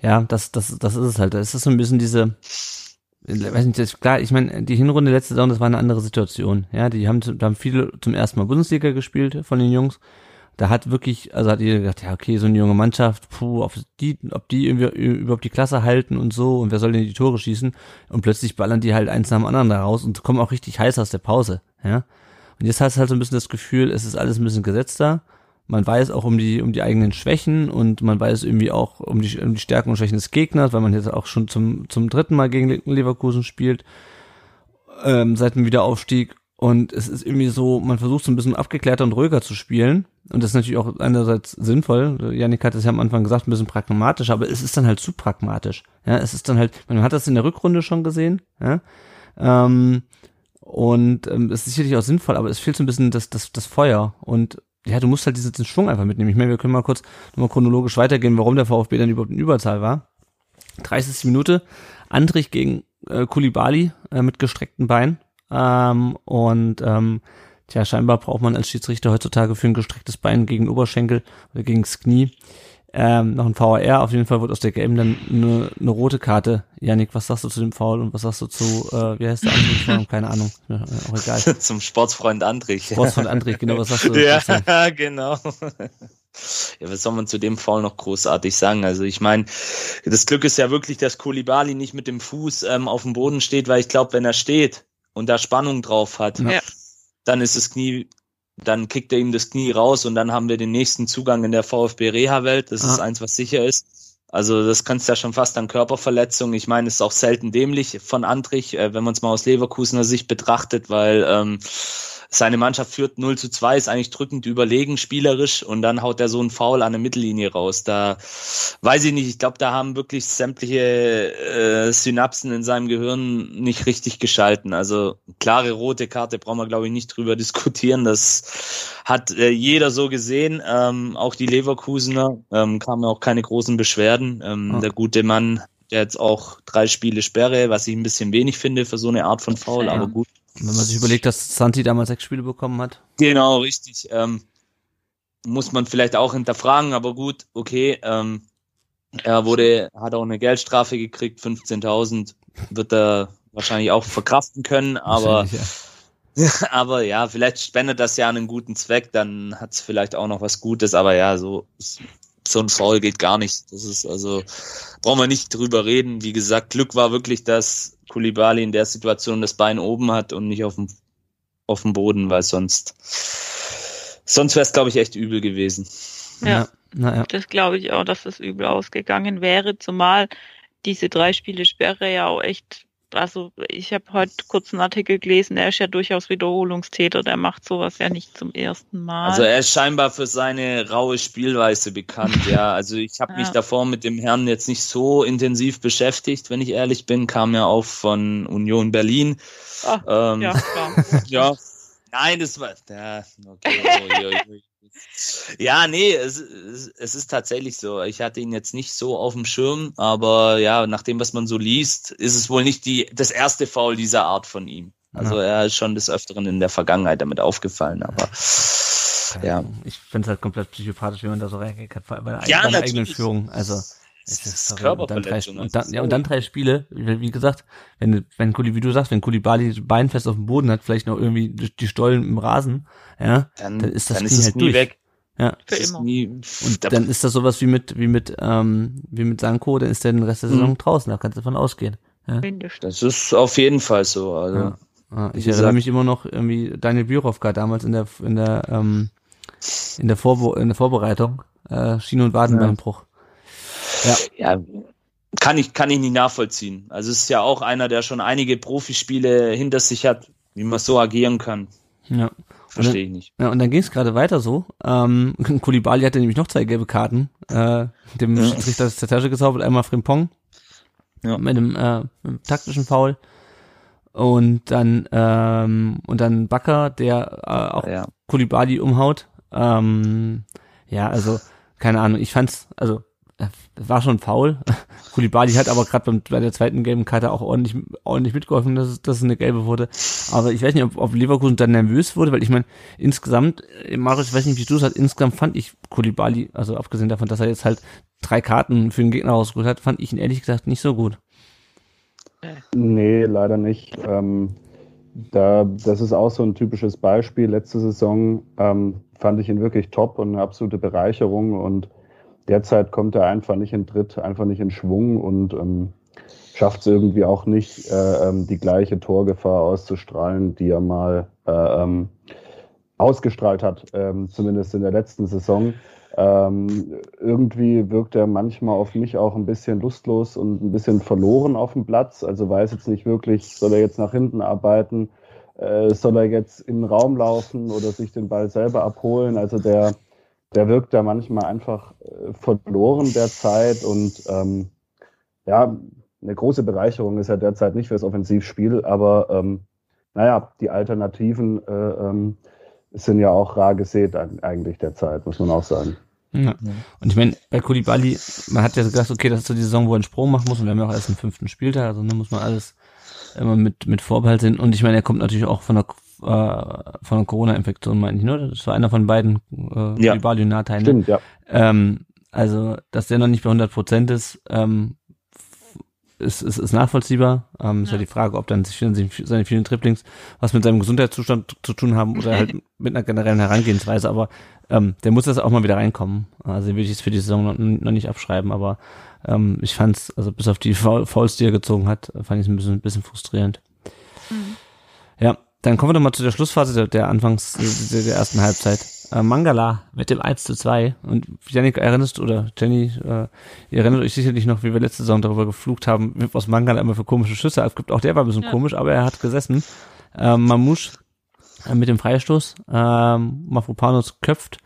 Ja, das, das, das ist es halt. Es ist so ein bisschen diese, ich weiß nicht, das, klar, ich meine, die Hinrunde letzte Saison, das war eine andere Situation. Ja, die haben, da haben viele zum ersten Mal Bundesliga gespielt von den Jungs. Da hat wirklich, also hat jeder gedacht, ja, okay, so eine junge Mannschaft, puh, ob die, ob die irgendwie überhaupt die Klasse halten und so und wer soll denn die Tore schießen? Und plötzlich ballern die halt eins nach dem anderen da raus und kommen auch richtig heiß aus der Pause, ja. Und jetzt hast du halt so ein bisschen das Gefühl, es ist alles ein bisschen gesetzter. Man weiß auch um die, um die eigenen Schwächen und man weiß irgendwie auch um die, um die Stärken und Schwächen des Gegners, weil man jetzt auch schon zum, zum dritten Mal gegen Leverkusen spielt, ähm, seit dem Wiederaufstieg. Und es ist irgendwie so, man versucht so ein bisschen abgeklärter und ruhiger zu spielen. Und das ist natürlich auch einerseits sinnvoll. Janik hat es ja am Anfang gesagt, ein bisschen pragmatisch, aber es ist dann halt zu pragmatisch. Ja, es ist dann halt, man hat das in der Rückrunde schon gesehen, ja. Ähm, und ähm, es ist sicherlich auch sinnvoll, aber es fehlt so ein bisschen das, das, das Feuer. Und ja, du musst halt diesen, diesen Schwung einfach mitnehmen. Ich meine, wir können mal kurz nochmal chronologisch weitergehen, warum der VfB dann überhaupt in Überzahl war. 30. Minute, Andrich gegen äh, Kulibali äh, mit gestreckten Beinen. Ähm, und ähm, tja, scheinbar braucht man als Schiedsrichter heutzutage für ein gestrecktes Bein gegen Oberschenkel oder gegen das Knie ähm, noch ein VAR. Auf jeden Fall wird aus der gelben dann eine, eine rote Karte. Janik, was sagst du zu dem Foul und was sagst du zu, äh, wie heißt der andere? Keine Ahnung, auch egal. Zum Sportsfreund Andrich. Sports von Andrich, genau, was sagst du Ja, genau. Ja, was soll man zu dem Foul noch großartig sagen? Also ich meine, das Glück ist ja wirklich, dass Kulibali nicht mit dem Fuß ähm, auf dem Boden steht, weil ich glaube, wenn er steht und da Spannung drauf hat, Ja. Dann ist das Knie, dann kickt er ihm das Knie raus und dann haben wir den nächsten Zugang in der VfB Reha-Welt. Das ah. ist eins, was sicher ist. Also das kannst du ja schon fast an Körperverletzung. Ich meine, es ist auch selten dämlich von Andrich, äh, wenn man es mal aus Leverkusener Sicht betrachtet, weil ähm, seine Mannschaft führt 0 zu 2, ist eigentlich drückend überlegen, spielerisch, und dann haut er so einen Foul an der Mittellinie raus. Da weiß ich nicht, ich glaube, da haben wirklich sämtliche äh, Synapsen in seinem Gehirn nicht richtig geschalten. Also klare rote Karte brauchen wir, glaube ich, nicht drüber diskutieren. Das hat äh, jeder so gesehen, ähm, auch die Leverkusener, ähm, kamen auch keine großen Beschwerden. Ähm, oh. Der gute Mann der jetzt auch drei Spiele Sperre, was ich ein bisschen wenig finde für so eine Art von Foul, aber gut. Wenn man sich überlegt, dass Santi damals sechs Spiele bekommen hat. Genau, richtig. Ähm, muss man vielleicht auch hinterfragen, aber gut, okay. Ähm, er wurde, hat auch eine Geldstrafe gekriegt, 15.000, wird er wahrscheinlich auch verkraften können, aber ja. aber ja, vielleicht spendet das ja einen guten Zweck, dann hat es vielleicht auch noch was Gutes, aber ja, so so ein Foul geht gar nicht. Das ist also brauchen wir nicht drüber reden. Wie gesagt, Glück war wirklich, dass Kulibali in der Situation das Bein oben hat und nicht auf dem, auf dem Boden, weil sonst, sonst wäre es, glaube ich, echt übel gewesen. Ja, ja. ja. das glaube ich auch, dass das übel ausgegangen wäre, zumal diese drei Spiele Sperre ja auch echt also ich habe heute kurz einen Artikel gelesen, er ist ja durchaus Wiederholungstäter, der macht sowas ja nicht zum ersten Mal. Also er ist scheinbar für seine raue Spielweise bekannt, ja. Also ich habe ja. mich davor mit dem Herrn jetzt nicht so intensiv beschäftigt, wenn ich ehrlich bin, kam ja auch von Union Berlin. Ach, ähm, ja, ja. Nein, das war. Ja, okay, oi, oi, oi. Ja, nee, es, es, ist tatsächlich so. Ich hatte ihn jetzt nicht so auf dem Schirm, aber ja, nach dem, was man so liest, ist es wohl nicht die, das erste Foul dieser Art von ihm. Also ja. er ist schon des Öfteren in der Vergangenheit damit aufgefallen, aber ja. Ich finde es halt komplett psychopathisch, wie man da so reingeht, bei der ja, eigenen Führung. Also es ist sorry, und dann drei, und dann, ja, und dann drei Spiele, wie, wie gesagt, wenn, wenn Kuli, wie du sagst, wenn Kulibali Beinfest auf dem Boden hat, vielleicht noch irgendwie die Stollen im Rasen, ja, dann, dann ist das dann Spiel ist halt durch. Weg. Ja. Für immer. Nie, und dann ist das sowas wie mit, wie mit, ähm, wie mit Sanko, dann ist der den Rest der Saison mhm. draußen, da kannst du davon ausgehen. Ja. Das ist auf jeden Fall so, also. Ja. Ja, ich erinnere mich immer noch irgendwie Daniel Bürovka damals in der, in der, ähm, in der, Vorbe in der Vorbereitung, äh, Schiene- und Wadenbeinbruch. Ja. Ja, kann ich, kann ich nicht nachvollziehen. Also es ist ja auch einer, der schon einige Profispiele hinter sich hat, wie man so agieren kann. Ja. Verstehe ich nicht. Ja, und dann ging es gerade weiter so. Ähm, Kulibali hatte nämlich noch zwei gelbe Karten. Äh, dem ja. Schiedsrichter aus der Tasche gezaubert, einmal Frimpong ja. mit einem, äh, mit einem taktischen Foul. Und dann ähm, und dann Bakker, der äh, auch ja. Kulibali umhaut. Ähm, ja, also keine Ahnung. Ich fand's, also war schon faul. Kulibali hat aber gerade bei der zweiten gelben Karte auch ordentlich, ordentlich mitgeholfen, dass es, dass es eine gelbe wurde. Aber ich weiß nicht, ob, ob Leverkusen dann nervös wurde, weil ich meine, insgesamt, äh, Marius, ich weiß nicht, wie du es halt, insgesamt fand ich Kulibali, also abgesehen davon, dass er jetzt halt drei Karten für den Gegner rausgeholt hat, fand ich ihn ehrlich gesagt nicht so gut. Nee, leider nicht. Ähm, da, das ist auch so ein typisches Beispiel. Letzte Saison ähm, fand ich ihn wirklich top und eine absolute Bereicherung und derzeit kommt er einfach nicht in Tritt, einfach nicht in Schwung und ähm, schafft es irgendwie auch nicht, äh, ähm, die gleiche Torgefahr auszustrahlen, die er mal äh, ähm, ausgestrahlt hat, ähm, zumindest in der letzten Saison. Ähm, irgendwie wirkt er manchmal auf mich auch ein bisschen lustlos und ein bisschen verloren auf dem Platz. Also weiß jetzt nicht wirklich, soll er jetzt nach hinten arbeiten, äh, soll er jetzt in den Raum laufen oder sich den Ball selber abholen. Also der der wirkt da manchmal einfach äh, verloren derzeit und ähm, ja, eine große Bereicherung ist er derzeit nicht fürs Offensivspiel, aber ähm, naja, die Alternativen äh, ähm, sind ja auch rar gesät eigentlich derzeit, muss man auch sagen. Ja. Und ich meine, bei Kulibali, man hat ja gesagt, okay, das ist so die Saison, wo er einen Sprung machen muss und wir haben ja auch erst einen fünften Spieltag, also da muss man alles immer mit, mit Vorbehalt sehen. Und ich meine, er kommt natürlich auch von der äh, von einer Corona-Infektion, meine ich, ne? Das war einer von beiden äh, ja. Stimmt, ja. Ähm, also, dass der noch nicht bei 100 Prozent ist, ähm, ist, ist, ist nachvollziehbar. Ähm, ja. Ist ja die Frage, ob dann sich seine vielen Triplings was mit seinem Gesundheitszustand zu tun haben oder halt mit einer generellen Herangehensweise. Aber ähm, der muss das auch mal wieder reinkommen. Also will ich jetzt für die Saison noch, noch nicht abschreiben, aber ähm, ich fand's, also bis auf die Fouls, die er gezogen hat, fand ich es ein bisschen, ein bisschen frustrierend. Dann kommen wir doch mal zu der Schlussphase der, der Anfangs der, der ersten Halbzeit. Äh, Mangala mit dem 1 zu 2. Und Janik, erinnerst oder Jenny, äh, ihr erinnert euch sicherlich noch, wie wir letzte Saison darüber geflucht haben, was Mangala immer für komische Schüsse abgibt. Auch der war ein bisschen Ja. komisch, aber er hat gesessen. Ähm, Mamouche äh, mit dem Freistoß. Ähm, Mafropanos köpft.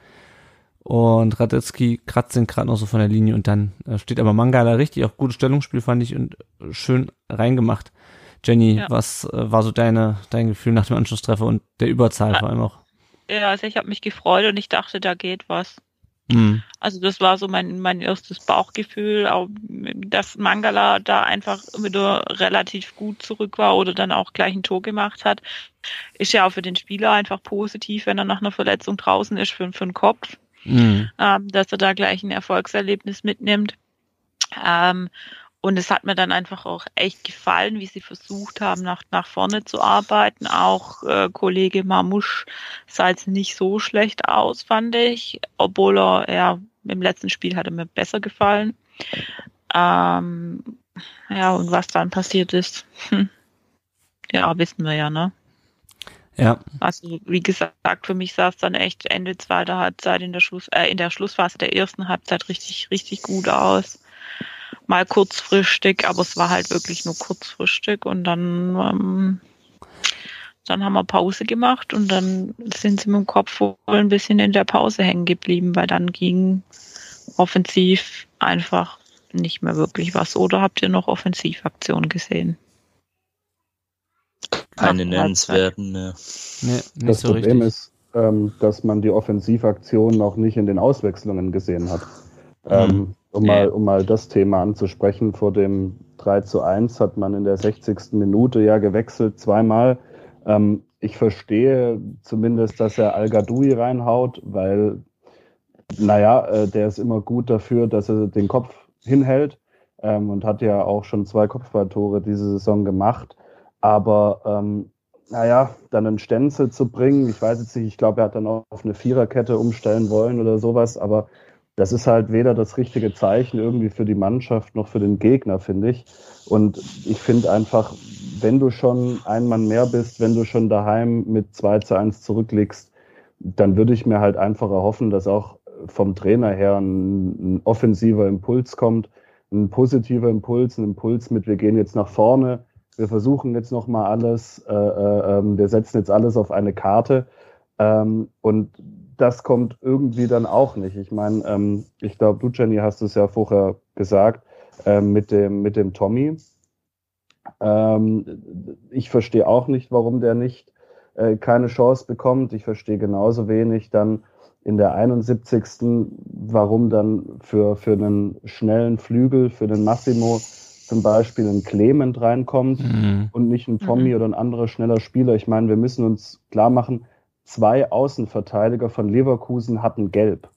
Und Radetzky kratzt den gerade noch so von der Linie und dann äh, steht aber Mangala richtig, auch gutes Stellungsspiel fand ich und äh, schön reingemacht. Jenny, Ja. was äh, war so deine, dein Gefühl nach dem Anschlusstreffer und der Überzahl Ah. vor allem auch? Ja, also ich habe mich gefreut und ich dachte, da geht was. Mhm. Also das war so mein, mein erstes Bauchgefühl, auch dass Mangala da einfach wieder relativ gut zurück war oder dann auch gleich ein Tor gemacht hat. Ist ja auch für den Spieler einfach positiv, wenn er nach einer Verletzung draußen ist für, für den Kopf, Mhm. ähm, dass er da gleich ein Erfolgserlebnis mitnimmt. Ähm, und es hat mir dann einfach auch echt gefallen, wie sie versucht haben, nach, nach vorne zu arbeiten. Auch äh, Kollege Mamouche sah jetzt nicht so schlecht aus, fand ich. Obwohl er, ja, im letzten Spiel hat er mir besser gefallen. Ähm, ja, und was dann passiert ist, hm. ja, wissen wir ja, ne? Ja, Also wie gesagt, für mich sah es dann echt Ende zweiter Halbzeit in der Schluss, äh, in der Schlussphase der ersten Halbzeit richtig, richtig gut aus. Mal kurzfristig, aber es war halt wirklich nur kurzfristig und dann, ähm, dann haben wir Pause gemacht und dann sind sie mit dem Kopf wohl ein bisschen in der Pause hängen geblieben, weil dann ging offensiv einfach nicht mehr wirklich was. Oder habt ihr noch Offensivaktionen gesehen? Keine nennenswerten mehr. nee, nicht Das so Problem richtig. ist, ähm, dass man die Offensivaktion noch nicht in den Auswechslungen gesehen hat. Ähm, um, mal, um mal das Thema anzusprechen, vor dem 3 zu 1 hat man in der 60. Minute ja gewechselt, zweimal. Ähm, ich verstehe zumindest, dass er Al-Gadoui reinhaut, weil, naja, äh, der ist immer gut dafür, dass er den Kopf hinhält ähm, und hat ja auch schon zwei Kopfballtore diese Saison gemacht. Aber ähm, naja, dann einen Stenzel zu bringen, ich weiß jetzt nicht, ich glaube, er hat dann auch auf eine Viererkette umstellen wollen oder sowas, aber das ist halt weder das richtige Zeichen irgendwie für die Mannschaft noch für den Gegner, finde ich. Und ich finde einfach, wenn du schon ein Mann mehr bist, wenn du schon daheim mit 2 zu 1 zurückliegst, dann würde ich mir halt einfach erhoffen, dass auch vom Trainer her ein, ein offensiver Impuls kommt, ein positiver Impuls, ein Impuls mit, wir gehen jetzt nach vorne, wir versuchen jetzt nochmal alles, äh, äh, ähm, wir setzen jetzt alles auf eine Karte. Ähm, und das kommt irgendwie dann auch nicht. Ich meine, ähm, ich glaube, du, Jenny, hast es ja vorher gesagt, ähm, mit, dem, mit dem Tommy. Ähm, ich verstehe auch nicht, warum der nicht äh, keine Chance bekommt. Ich verstehe genauso wenig dann in der 71. warum dann für, für einen schnellen Flügel, für den Massimo zum Beispiel ein Clement reinkommt Mhm. und nicht ein Tommy oder ein anderer schneller Spieler. Ich meine, wir müssen uns klar machen, zwei Außenverteidiger von Leverkusen hatten gelb.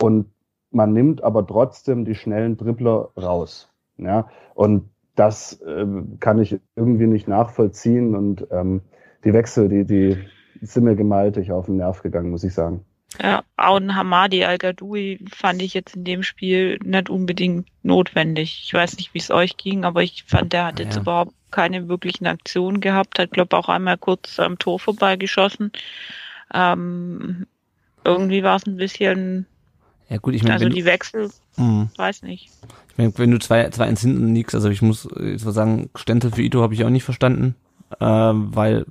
Und man nimmt aber trotzdem die schnellen Dribbler raus. Ja, und das ähm, kann ich irgendwie nicht nachvollziehen. Und ähm, die Wechsel, die, die sind mir gewaltig auf den Nerv gegangen, muss ich sagen. Ja, auch ein Hamadi Al-Gadoui fand ich jetzt in dem Spiel nicht unbedingt notwendig. Ich weiß nicht, wie es euch ging, aber ich fand, der hat jetzt Ja. überhaupt keine wirklichen Aktionen gehabt, hat, glaube auch einmal kurz am Tor vorbeigeschossen. Ähm, irgendwie war es ein bisschen, Ja gut, ich meine, also die Wechsel, mhm. weiß nicht. ich mein, wenn du zwei, zwei eins hinten liegst, also ich muss jetzt mal sagen, Stenzel für Ito habe ich auch nicht verstanden, ähm, weil,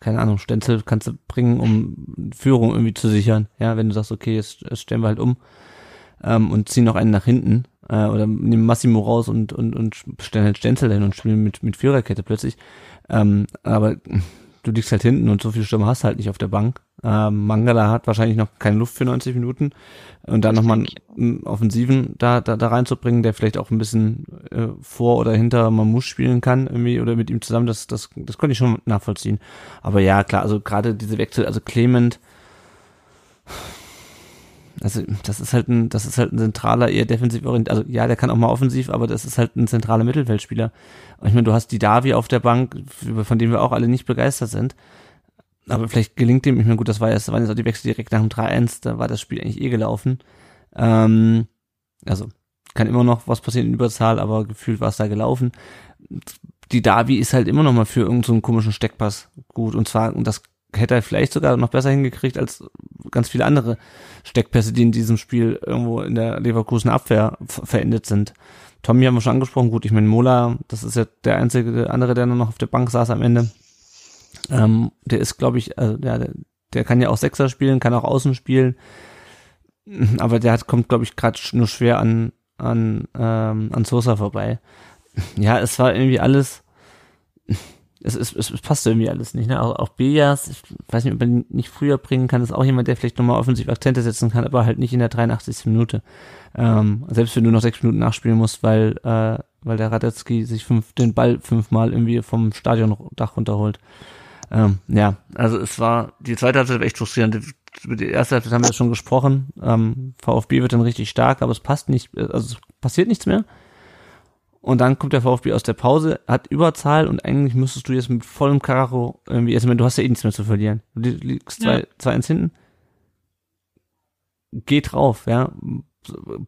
keine Ahnung, Stenzel kannst du bringen, um Führung irgendwie zu sichern. Ja, wenn du sagst, okay, jetzt, jetzt stellen wir halt um ähm, und ziehen noch einen nach hinten äh, oder nehmen Massimo raus und, und, und stellen halt Stenzel hin und spielen mit, mit Viererkette plötzlich. Ähm, aber du liegst halt hinten und so viele Stürmer hast halt nicht auf der Bank. Ähm, Mangala hat wahrscheinlich noch keine Luft für 90 Minuten und dann nochmal einen, Offensiven da, da, da reinzubringen, der vielleicht auch ein bisschen äh, vor oder hinter Mamouche spielen kann irgendwie oder mit ihm zusammen, das, das, das konnte ich schon nachvollziehen. Aber ja, klar, also gerade diese Wechsel, also Clement, also das ist halt ein, das ist halt ein zentraler, eher defensiv orientiert, also ja, der kann auch mal offensiv, aber das ist halt ein zentraler Mittelfeldspieler. Und ich meine, du hast die Davi auf der Bank, von dem wir auch alle nicht begeistert sind. Aber vielleicht gelingt dem, ich meine, gut, das war jetzt, waren jetzt auch die Wechsel direkt nach dem 3-1, da war das Spiel eigentlich eh gelaufen. Ähm, also, kann immer noch was passieren in Überzahl, aber gefühlt war es da gelaufen. die Davi ist halt immer noch mal für irgendeinen so komischen Steckpass gut. Und zwar, und das hätte er vielleicht sogar noch besser hingekriegt als ganz viele andere Steckpässe, die in diesem Spiel irgendwo in der Leverkusen Abwehr verendet sind. Tommy haben wir schon angesprochen, gut, ich meine Mola, das ist ja der einzige andere, der nur noch auf der Bank saß am Ende. Ähm, der ist, glaube ich, also der, der kann ja auch Sechser spielen, kann auch Außen spielen, aber der hat, kommt, glaube ich, gerade nur schwer an, an, ähm, an Sosa vorbei. Ja, es war irgendwie alles, es, es, es passt irgendwie alles nicht. Ne? Auch, auch Bejas, ich weiß nicht, ob man nicht früher bringen kann, ist auch jemand, der vielleicht nochmal offensiv Akzente setzen kann, aber halt nicht in der 83. Minute. Ähm, selbst wenn du noch sechs Minuten nachspielen musst, weil, äh, weil der Radetzky sich fünf, den Ball fünfmal irgendwie vom Stadiondach runterholt. Ähm, ja, also es war, die zweite Halbzeit war echt frustrierend. Über die erste Halbzeit haben wir schon gesprochen. Ähm, VfB wird dann richtig stark, aber es passt nicht, also es passiert nichts mehr. Und dann kommt der VfB aus der Pause, hat Überzahl und eigentlich müsstest du jetzt mit vollem Karacho irgendwie, also du hast ja eh nichts mehr zu verlieren. Du liegst zwei, ja. zwei eins hinten. Geh drauf, ja.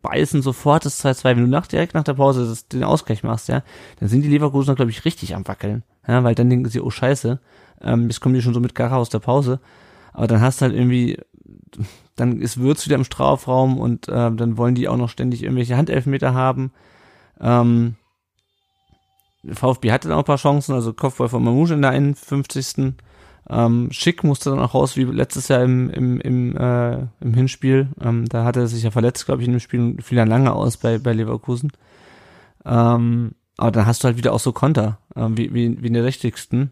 Beißen sofort das 2-2. Wenn du nach, direkt nach der Pause das, den Ausgleich machst, ja, dann sind die Leverkusener, glaube ich, richtig am Wackeln. Ja, weil dann denken sie, oh scheiße, ähm, jetzt kommen die schon so mit Karacho aus der Pause. Aber dann hast du halt irgendwie, dann ist Würz wieder im Strafraum und äh, dann wollen die auch noch ständig irgendwelche Handelfmeter haben. Ähm, VfB hatte dann auch ein paar Chancen, also Kopfball von Mamouche in der 51. Ähm, Schick musste dann auch raus, wie letztes Jahr im, im, im, äh, im Hinspiel. Ähm, da hatte er sich ja verletzt, glaube ich, in dem Spiel und fiel dann lange aus bei, bei Leverkusen. Ähm, aber dann hast du halt wieder auch so Konter, äh, wie, wie, wie in der 60.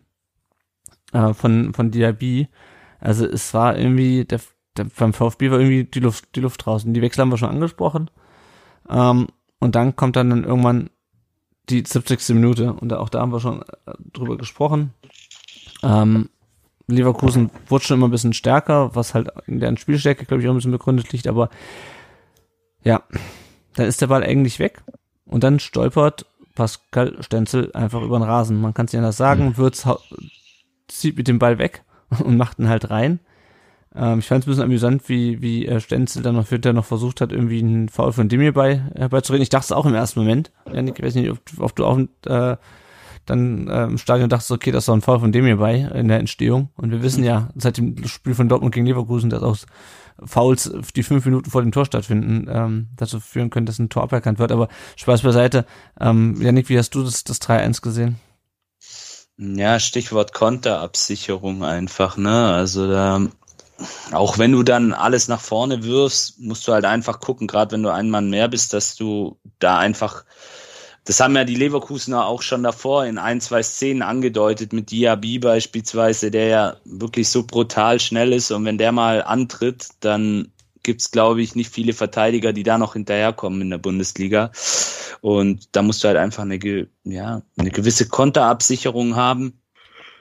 Äh, von, von Diaby. Also es war irgendwie, der, der, beim VfB war irgendwie die Luft, die Luft draußen. Die Wechsel haben wir schon angesprochen. Ähm, und dann kommt dann, dann irgendwann die 70. Minute und auch da haben wir schon äh, drüber gesprochen. Ähm, Leverkusen wurde schon immer ein bisschen stärker, was halt in deren Spielstärke, glaube ich, auch ein bisschen begründet liegt, aber ja, dann ist der Ball eigentlich weg und dann stolpert Pascal Stenzel einfach über den Rasen. Man kann es ja anders sagen, mhm. Würz zieht mit dem Ball weg und macht ihn halt rein. Ähm, ich fand es ein bisschen amüsant, wie, wie äh, Stenzel dann noch, der noch versucht hat, irgendwie einen Foul von Demir bei, herbeizureden. Ich dachte es auch im ersten Moment. Janik, ich weiß nicht, ob, ob du auch äh, dann äh, im Stadion dachtest, okay, das ist doch ein Foul von Demir bei in der Entstehung. Und wir wissen ja, seit dem Spiel von Dortmund gegen Leverkusen, dass auch Fouls, die fünf Minuten vor dem Tor stattfinden, ähm, dazu führen können, dass ein Tor aberkannt wird. Aber Spaß beiseite. Ähm, Janik, wie hast du das, das 3-1 gesehen? Ja, Stichwort Konterabsicherung einfach, ne? Also da auch wenn du dann alles nach vorne wirfst, musst du halt einfach gucken, gerade wenn du ein Mann mehr bist, dass du da einfach, das haben ja die Leverkusener auch schon davor in ein, zwei Szenen angedeutet, mit Diaby beispielsweise, der ja wirklich so brutal schnell ist und wenn der mal antritt, dann gibt's glaube ich, nicht viele Verteidiger, die da noch hinterherkommen in der Bundesliga. Und da musst du halt einfach eine, ja, eine gewisse Konterabsicherung haben.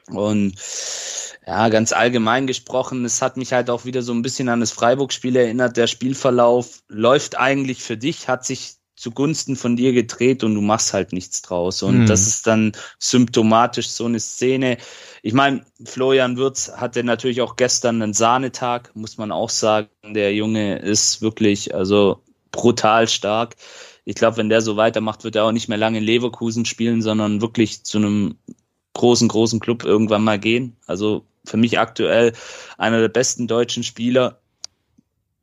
Und ja, ganz allgemein gesprochen, es hat mich halt auch wieder so ein bisschen an das Freiburg-Spiel erinnert. Der Spielverlauf läuft eigentlich für dich, hat sich zugunsten von dir gedreht und du machst halt nichts draus. Und mhm. das ist dann symptomatisch so eine Szene. Ich meine, Florian Würz hatte natürlich auch gestern einen Sahnetag, muss man auch sagen. Der Junge ist wirklich, also brutal stark. Ich glaube, wenn der so weitermacht, wird er auch nicht mehr lange in Leverkusen spielen, sondern wirklich zu einem großen, großen Club irgendwann mal gehen. Also für mich aktuell einer der besten deutschen Spieler.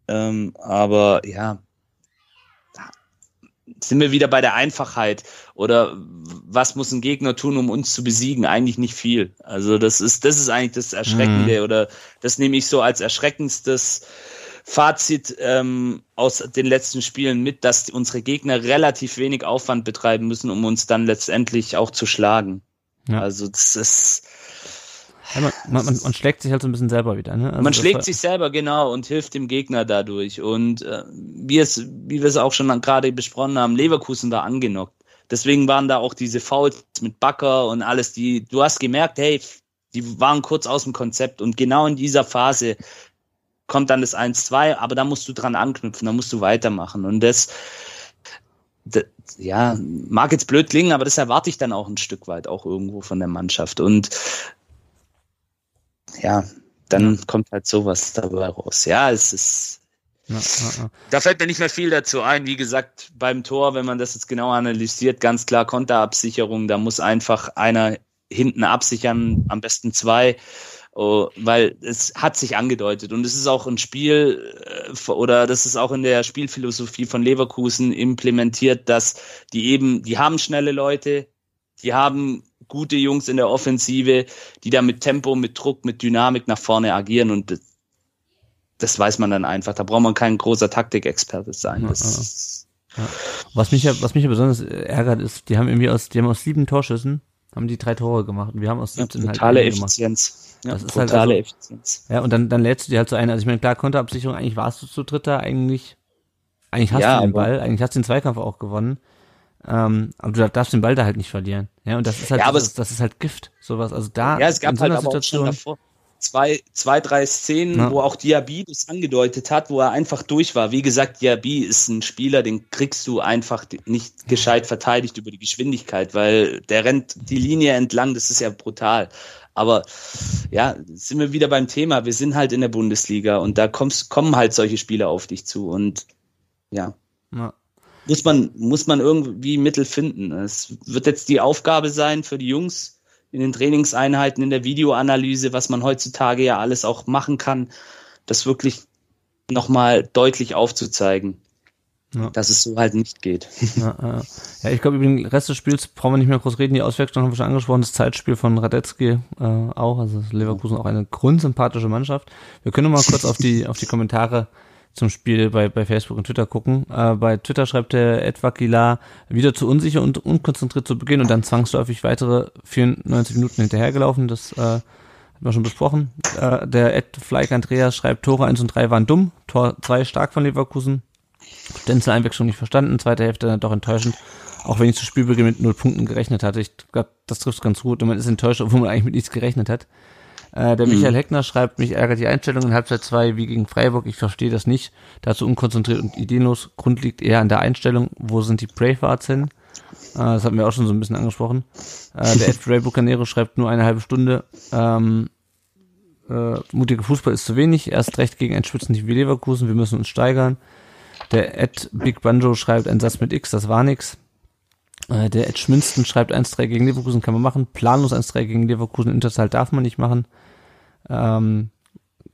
Ähm, aber ja, sind wir wieder bei der Einfachheit oder was muss ein Gegner tun, um uns zu besiegen? Eigentlich nicht viel. Also das ist, das ist eigentlich das Erschreckende mhm. oder das nehme ich so als erschreckendstes Fazit ähm, aus den letzten Spielen mit, dass unsere Gegner relativ wenig Aufwand betreiben müssen, um uns dann letztendlich auch zu schlagen. Ja. Also das ist ja, man, man, man, schlägt sich halt so ein bisschen selber wieder. Ne? Also man schlägt sich selber, genau, und hilft dem Gegner dadurch. Und äh, wie, es, wie wir es auch schon gerade besprochen haben, Leverkusen da angenockt. Deswegen waren da auch diese Fouls mit Backer und alles, die, du hast gemerkt, hey, die waren kurz aus dem Konzept. Und genau in dieser Phase kommt dann das 1-2, aber da musst du dran anknüpfen, da musst du weitermachen. Und das, das, ja, mag jetzt blöd klingen, aber das erwarte ich dann auch ein Stück weit auch irgendwo von der Mannschaft. Und ja, dann kommt halt sowas dabei raus. Ja, es ist. ja, ja, da fällt mir nicht mehr viel dazu ein. Wie gesagt, beim Tor, wenn man das jetzt genau analysiert, ganz klar Konterabsicherung, da muss einfach einer hinten absichern, am besten zwei. Oh, weil es hat sich angedeutet und es ist auch ein Spiel äh, oder das ist auch in der Spielphilosophie von Leverkusen implementiert, dass die eben, die haben schnelle Leute, die haben gute Jungs in der Offensive, die da mit Tempo, mit Druck, mit Dynamik nach vorne agieren und das, das weiß man dann einfach. Da braucht man kein großer Taktikexperte sein. Das, ja, ja. Was mich ja, was mich ja besonders ärgert, ist, die haben irgendwie aus, die haben aus sieben Torschüssen haben die drei Tore gemacht und wir haben aus 17 ja, halt totale halt Effizienz. Ja, das ist halt also, Effizienz. Ja, und dann, dann lädst du dir halt so ein. Also ich meine, klar, Konterabsicherung, eigentlich warst du zu dritter, eigentlich, eigentlich hast ja, du den Ball, eigentlich hast du den Zweikampf auch gewonnen. Ähm, aber du darfst den Ball da halt nicht verlieren. Ja, und das ist halt, ja, das, das, ist halt Gift, sowas. Also da, ja, es gab so halt aber Situation, auch schon davor, zwei, zwei, drei Szenen, ja. wo auch Diaby das angedeutet hat, wo er einfach durch war. Wie gesagt, Diaby ist ein Spieler, den kriegst du einfach nicht gescheit verteidigt über die Geschwindigkeit, weil der rennt die Linie entlang, das ist ja brutal. Aber ja, sind wir wieder beim Thema. Wir sind halt in der Bundesliga und da kommst, kommen halt solche Spieler auf dich zu und ja. ja. Muss man, muss man irgendwie Mittel finden. Es wird jetzt die Aufgabe sein für die Jungs, in den Trainingseinheiten, in der Videoanalyse, was man heutzutage ja alles auch machen kann, das wirklich nochmal deutlich aufzuzeigen. Ja. Dass es so halt nicht geht. Ja, ja. ja ich glaube, über den Rest des Spiels brauchen wir nicht mehr groß reden. Die Auswechslung haben wir schon angesprochen. Das Zeitspiel von Radetzky äh, auch. Also Leverkusen auch eine grundsympathische Mannschaft. Wir können mal kurz auf die, auf die Kommentare zum Spiel bei, bei Facebook und Twitter gucken. Äh, bei Twitter schreibt der Ed Vakila wieder zu unsicher und unkonzentriert zu Beginn und dann zwangsläufig weitere 94 Minuten hinterhergelaufen. Das äh, haben wir schon besprochen. Äh, der Ed Fleik Andreas schreibt, Tore 1 und 3 waren dumm, Tor 2 stark von Leverkusen. Stenzel Einwechslung nicht verstanden, zweite Hälfte dann doch enttäuschend. Auch wenn ich zu Spielbeginn mit null Punkten gerechnet hatte. Ich glaube, das trifft ganz gut und man ist enttäuscht, obwohl man eigentlich mit nichts gerechnet hat. Äh, der Michael mhm. Heckner schreibt, mich ärgert die Einstellung in Halbzeit 2 wie gegen Freiburg. Ich verstehe das nicht. Dazu unkonzentriert und ideenlos. Grund liegt eher an der Einstellung. Wo sind die Bravehearts hin? Äh, das hatten wir auch schon so ein bisschen angesprochen. Äh, der Ed Ray Bucanero schreibt nur eine halbe Stunde. Ähm, äh, mutiger Fußball ist zu wenig. Erst recht gegen ein Spitzenteam wie Leverkusen. Wir müssen uns steigern. Der Ed Big Banjo schreibt einen Satz mit X. Das war nix. Äh, der Ed Schminston schreibt 1-3 gegen Leverkusen kann man machen. Planlos 1-3 gegen Leverkusen Interzahl darf man nicht machen. Ähm,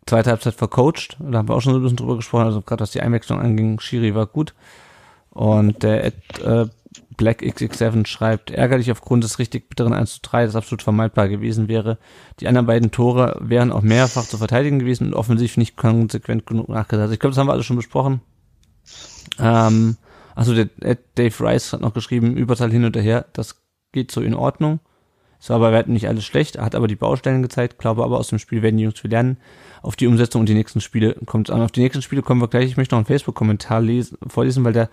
zweite Halbzeit vercoacht. Da haben wir auch schon so ein bisschen drüber gesprochen. Also gerade was die Einwechslung anging, Schiri war gut. Und der Ed, äh, Black XX7 schreibt, ärgerlich aufgrund des richtig bitteren 1 zu 3, das absolut vermeidbar gewesen wäre. Die anderen beiden Tore wären auch mehrfach zu verteidigen gewesen und offensiv nicht konsequent genug nachgedacht. Also ich glaube, das haben wir alles schon besprochen. Ähm, also der Dave Rice hat noch geschrieben, Überzahl hin und her, das geht so in Ordnung. Es war bei weitem nicht alles schlecht, hat aber die Baustellen gezeigt, glaube aber aus dem Spiel werden die Jungs viel lernen. Auf die Umsetzung und die nächsten Spiele kommt es an. Auf die nächsten Spiele kommen wir gleich. Ich möchte noch einen Facebook-Kommentar lesen, vorlesen, weil der,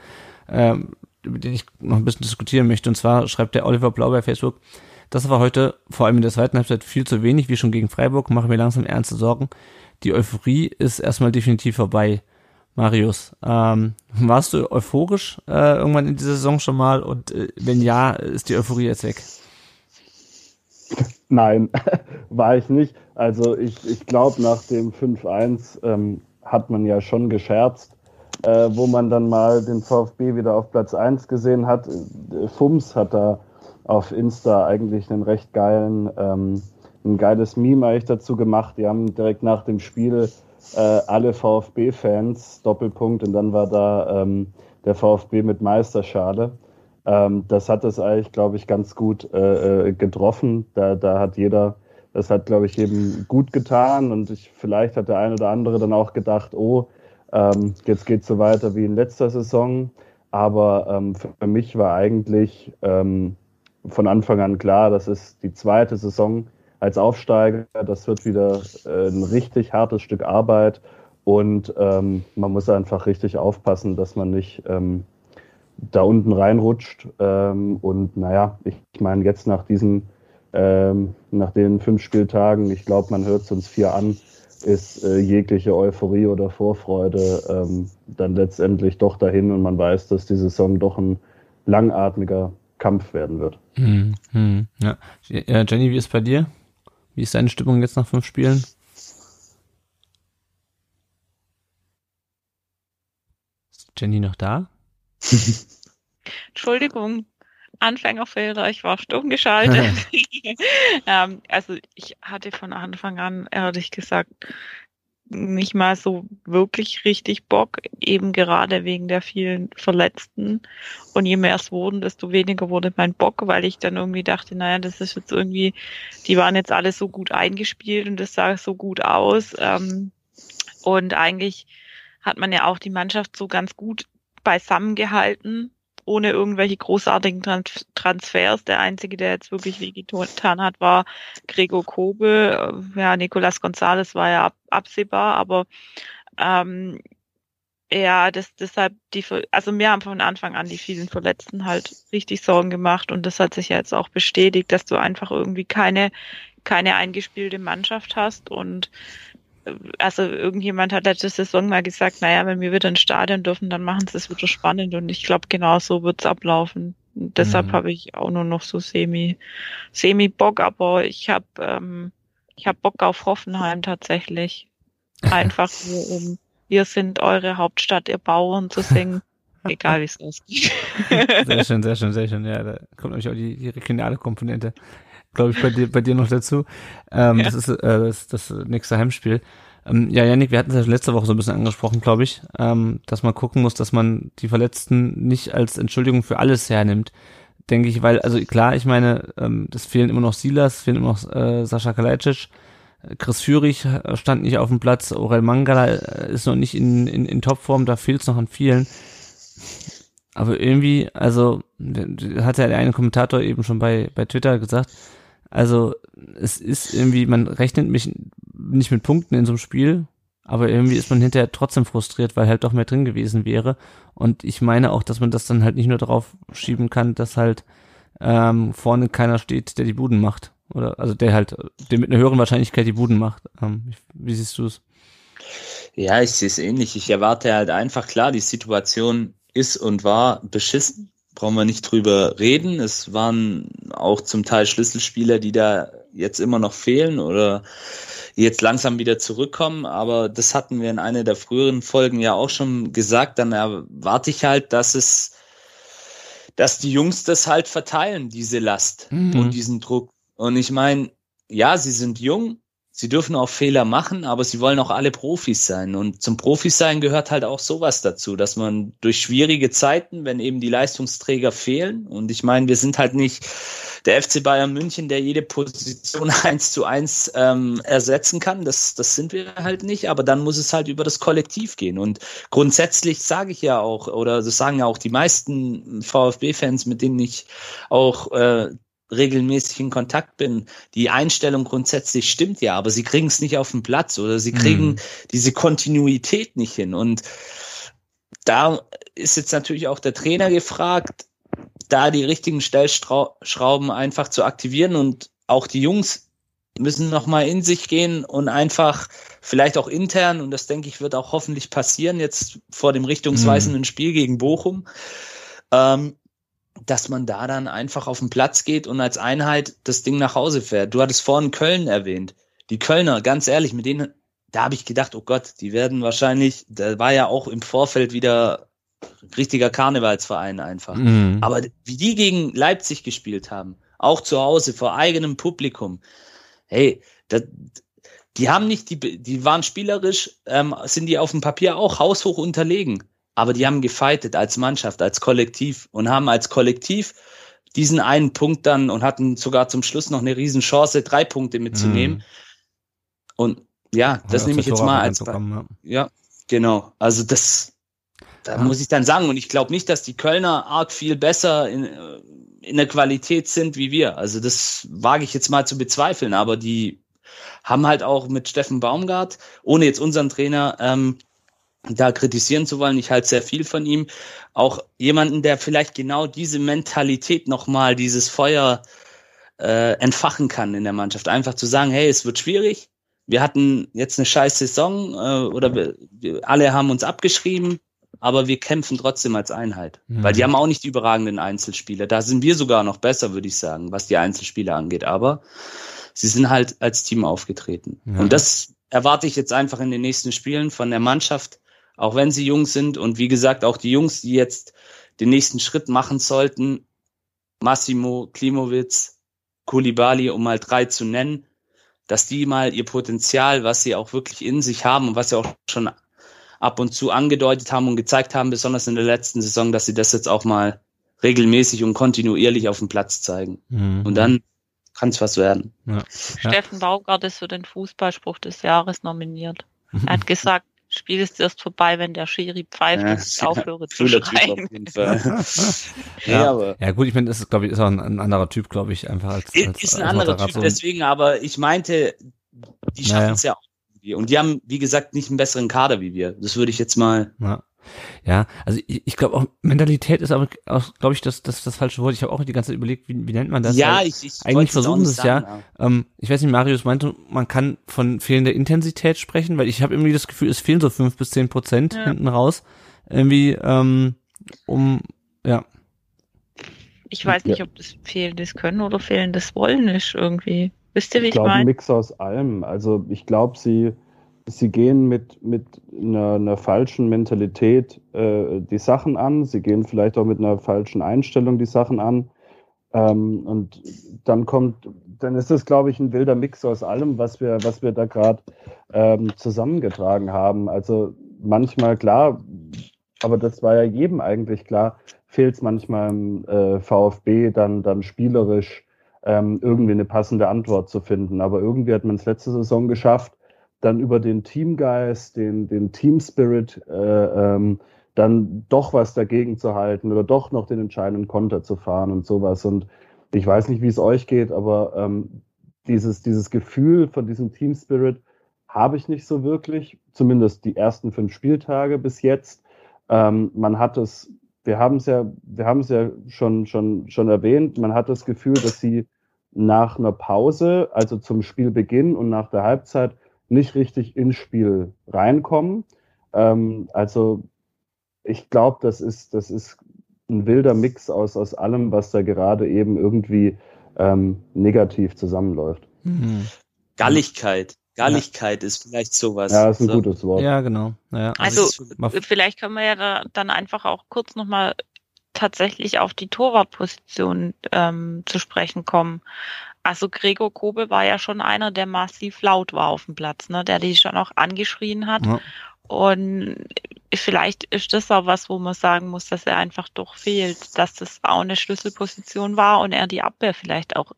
ähm, über den ich noch ein bisschen diskutieren möchte. Und zwar schreibt der Oliver Blau bei Facebook, das war heute vor allem in der zweiten Halbzeit viel zu wenig, wie schon gegen Freiburg, mache mir langsam ernste Sorgen. Die Euphorie ist erstmal definitiv vorbei. Marius, ähm, warst du euphorisch äh, irgendwann in dieser Saison schon mal und äh, wenn ja, ist die Euphorie jetzt weg? Nein, war ich nicht. Also ich, ich glaube, nach dem 5-1 ähm, hat man ja schon gescherzt, äh, wo man dann mal den VfB wieder auf Platz 1 gesehen hat. Fums hat da auf Insta eigentlich einen recht geilen, ähm, ein geiles Meme eigentlich dazu gemacht. Die haben direkt nach dem Spiel äh, alle VfB-Fans, Doppelpunkt, und dann war da ähm, der VfB mit Meisterschale. Ähm, das hat es eigentlich, glaube ich, ganz gut äh, äh, getroffen. Da, da hat jeder, das hat, glaube ich, jedem gut getan und ich, vielleicht hat der eine oder andere dann auch gedacht, oh, ähm, jetzt geht's so weiter wie in letzter Saison. Aber ähm, für mich war eigentlich ähm, von Anfang an klar, das ist die zweite Saison als Aufsteiger. Das wird wieder äh, ein richtig hartes Stück Arbeit und ähm, man muss einfach richtig aufpassen, dass man nicht ähm, da unten reinrutscht. Ähm, und naja, ich, ich meine, jetzt nach diesen, ähm, nach den fünf Spieltagen, ich glaube, man hört es uns vier an, ist äh, jegliche Euphorie oder Vorfreude ähm, dann letztendlich doch dahin und man weiß, dass die Saison doch ein langatmiger Kampf werden wird. Hm, hm, ja. Jenny, wie ist bei dir? Wie ist deine Stimmung jetzt nach fünf Spielen? Jenny noch da? Entschuldigung, Anfängerfehler, ich war stumm geschaltet. ähm, also ich hatte von Anfang an, ehrlich gesagt, nicht mal so wirklich richtig Bock, eben gerade wegen der vielen Verletzten. Und je mehr es wurden, desto weniger wurde mein Bock, weil ich dann irgendwie dachte, naja, das ist jetzt irgendwie, die waren jetzt alle so gut eingespielt und das sah so gut aus. Ähm, und eigentlich hat man ja auch die Mannschaft so ganz gut beisammen gehalten ohne irgendwelche großartigen Trans Transfers. Der einzige, der jetzt wirklich wehgetan hat, war Gregor Kobel. Ja, Nicolas Gonzalez war ja ab absehbar, aber ähm, ja, das, deshalb die, also mir haben von Anfang an die vielen Verletzten halt richtig Sorgen gemacht und das hat sich ja jetzt auch bestätigt, dass du einfach irgendwie keine, keine eingespielte Mannschaft hast und also irgendjemand hat letzte Saison mal gesagt, naja, wenn wir wieder ins Stadion dürfen, dann machen sie es wieder spannend und ich glaube, genau so wird's ablaufen. Und deshalb mhm. habe ich auch nur noch so semi, semi Bock, aber ich habe ähm, ich habe Bock auf Hoffenheim tatsächlich. Einfach nur um wir sind eure Hauptstadt, ihr Bauern zu singen. Egal wie es ausgeht. sehr schön, sehr schön, sehr schön. Ja, da kommt natürlich auch die, die regionale Komponente glaube ich, bei dir, bei dir noch dazu. Ähm, ja. Das ist äh, das, das nächste Heimspiel. Ähm, ja, Janik, wir hatten es ja letzte Woche so ein bisschen angesprochen, glaube ich, ähm, dass man gucken muss, dass man die Verletzten nicht als Entschuldigung für alles hernimmt. Denke ich, weil, also klar, ich meine, ähm, das fehlen immer noch Silas, fehlen immer noch äh, Sascha Kalajdzic, Chris Führig stand nicht auf dem Platz, Aurel Mangala äh, ist noch nicht in, in, in Topform, da fehlt es noch an vielen. Aber irgendwie, also, hat ja der eine Kommentator eben schon bei, bei Twitter gesagt, also es ist irgendwie, man rechnet mich nicht mit Punkten in so einem Spiel, aber irgendwie ist man hinterher trotzdem frustriert, weil halt doch mehr drin gewesen wäre. Und ich meine auch, dass man das dann halt nicht nur darauf schieben kann, dass halt ähm, vorne keiner steht, der die Buden macht. Oder also der halt, der mit einer höheren Wahrscheinlichkeit die Buden macht. Ähm, wie siehst du es? Ja, ich sehe es ähnlich. Ich erwarte halt einfach klar, die Situation ist und war beschissen brauchen wir nicht drüber reden. Es waren auch zum Teil Schlüsselspieler, die da jetzt immer noch fehlen oder jetzt langsam wieder zurückkommen. Aber das hatten wir in einer der früheren Folgen ja auch schon gesagt. Dann erwarte ich halt, dass es, dass die Jungs das halt verteilen, diese Last mhm. und diesen Druck. Und ich meine, ja, sie sind jung, sie dürfen auch Fehler machen, aber sie wollen auch alle Profis sein. Und zum Profis sein gehört halt auch sowas dazu, dass man durch schwierige Zeiten, wenn eben die Leistungsträger fehlen, und ich meine, wir sind halt nicht der FC Bayern München, der jede Position eins zu eins ähm, ersetzen kann. Das, das sind wir halt nicht, aber dann muss es halt über das Kollektiv gehen. Und grundsätzlich sage ich ja auch, oder das sagen ja auch die meisten VfB-Fans, mit denen ich auch äh, regelmäßig in Kontakt bin, die Einstellung grundsätzlich stimmt ja, aber sie kriegen es nicht auf den Platz oder sie kriegen mhm. diese Kontinuität nicht hin. Und da ist jetzt natürlich auch der Trainer gefragt, da die richtigen Stellschrauben einfach zu aktivieren und auch die Jungs müssen nochmal in sich gehen und einfach vielleicht auch intern, und das denke ich wird auch hoffentlich passieren, jetzt vor dem richtungsweisenden mhm. Spiel gegen Bochum, ähm, dass man da dann einfach auf den Platz geht und als Einheit das Ding nach Hause fährt. Du hattest vorhin Köln erwähnt. Die Kölner, ganz ehrlich, mit denen, da habe ich gedacht, oh Gott, die werden wahrscheinlich, da war ja auch im Vorfeld wieder richtiger Karnevalsverein einfach. Mhm. Aber wie die gegen Leipzig gespielt haben, auch zu Hause vor eigenem Publikum, hey, das, die haben nicht, die, die waren spielerisch, ähm, sind die auf dem Papier auch haushoch unterlegen aber die haben gefightet als Mannschaft, als Kollektiv und haben als Kollektiv diesen einen Punkt dann und hatten sogar zum Schluss noch eine Riesenchance, drei Punkte mitzunehmen. Mhm. Und ja, das nehme ich jetzt mal als ja. ja. genau. Also das, da ja. muss ich dann sagen. Und ich glaube nicht, dass die Kölner arg viel besser in, äh, in der Qualität sind wie wir. Also das wage ich jetzt mal zu bezweifeln. Aber die haben halt auch mit Steffen Baumgart, ohne jetzt unseren Trainer, ähm, da kritisieren zu wollen. Ich halte sehr viel von ihm. Auch jemanden, der vielleicht genau diese Mentalität nochmal, dieses Feuer äh, entfachen kann in der Mannschaft. Einfach zu sagen, hey, es wird schwierig. Wir hatten jetzt eine scheiß Saison äh, oder wir, wir alle haben uns abgeschrieben, aber wir kämpfen trotzdem als Einheit. Mhm. Weil die haben auch nicht die überragenden Einzelspieler. Da sind wir sogar noch besser, würde ich sagen, was die Einzelspieler angeht. Aber sie sind halt als Team aufgetreten. Ja. Und das erwarte ich jetzt einfach in den nächsten Spielen von der Mannschaft auch wenn sie jung sind. Und wie gesagt, auch die Jungs, die jetzt den nächsten Schritt machen sollten, Massimo, Klimowitz, Kulibali, um mal drei zu nennen, dass die mal ihr Potenzial, was sie auch wirklich in sich haben und was sie auch schon ab und zu angedeutet haben und gezeigt haben, besonders in der letzten Saison, dass sie das jetzt auch mal regelmäßig und kontinuierlich auf dem Platz zeigen. Mhm. Und dann kann es was werden. Ja. Steffen Baumgart ist für den Fußballspruch des Jahres nominiert. Er hat gesagt, Spiel ist erst vorbei, wenn der Schiri pfeift ja, und ich aufhöre zu schreien. ja, ja, gut, ich meine, das ist, glaube ich, ist auch ein, ein, anderer Typ, glaube ich, einfach als, als Ist ein als anderer Typ, deswegen, aber ich meinte, die schaffen es naja. ja auch. Und die haben, wie gesagt, nicht einen besseren Kader wie wir. Das würde ich jetzt mal. Ja. Ja, also ich, ich glaube auch Mentalität ist aber auch, glaube ich, das, das das falsche Wort. Ich habe auch die ganze Zeit überlegt, wie, wie nennt man das? Ja, ich, ich eigentlich versuchen sie es ja. Ähm, ich weiß nicht, Marius meinte, man kann von fehlender Intensität sprechen, weil ich habe irgendwie das Gefühl, es fehlen so fünf bis zehn Prozent ja. hinten raus, irgendwie ähm, um ja. Ich weiß nicht, ja. ob das fehlendes Können oder fehlendes Wollen ist irgendwie. Wisst ihr, wie ich, ich meine? Ein Mix aus allem. Also ich glaube, sie sie gehen mit, mit einer, einer falschen Mentalität äh, die Sachen an. Sie gehen vielleicht auch mit einer falschen Einstellung die Sachen an. Ähm, und dann kommt, dann ist das, glaube ich, ein wilder Mix aus allem, was wir, was wir da gerade ähm, zusammengetragen haben. Also manchmal klar, aber das war ja jedem eigentlich klar, fehlt es manchmal im äh, VfB dann, dann spielerisch ähm, irgendwie eine passende Antwort zu finden. Aber irgendwie hat man es letzte Saison geschafft, dann über den Teamgeist, den, den Team Spirit, äh, ähm, dann doch was dagegen zu halten oder doch noch den entscheidenden Konter zu fahren und sowas. Und ich weiß nicht, wie es euch geht, aber ähm, dieses, dieses Gefühl von diesem Team Spirit habe ich nicht so wirklich, zumindest die ersten fünf Spieltage bis jetzt. Ähm, man hat es, wir haben es ja, wir haben es ja schon, schon, schon erwähnt, man hat das Gefühl, dass sie nach einer Pause, also zum Spielbeginn und nach der Halbzeit, nicht richtig ins Spiel reinkommen. Ähm, also ich glaube, das ist, das ist ein wilder Mix aus, aus allem, was da gerade eben irgendwie ähm, negativ zusammenläuft. Mhm. Galligkeit. Galligkeit ja. ist vielleicht sowas. Ja, ist ein so. gutes Wort. Ja, genau. Ja. Also, also vielleicht können wir ja da, dann einfach auch kurz nochmal tatsächlich auf die Torwartposition ähm, zu sprechen kommen. Also Gregor Kobel war ja schon einer, der massiv laut war auf dem Platz, ne? der die schon auch angeschrien hat. Ja. Und vielleicht ist das auch was, wo man sagen muss, dass er einfach doch fehlt, dass das auch eine Schlüsselposition war und er die Abwehr vielleicht auch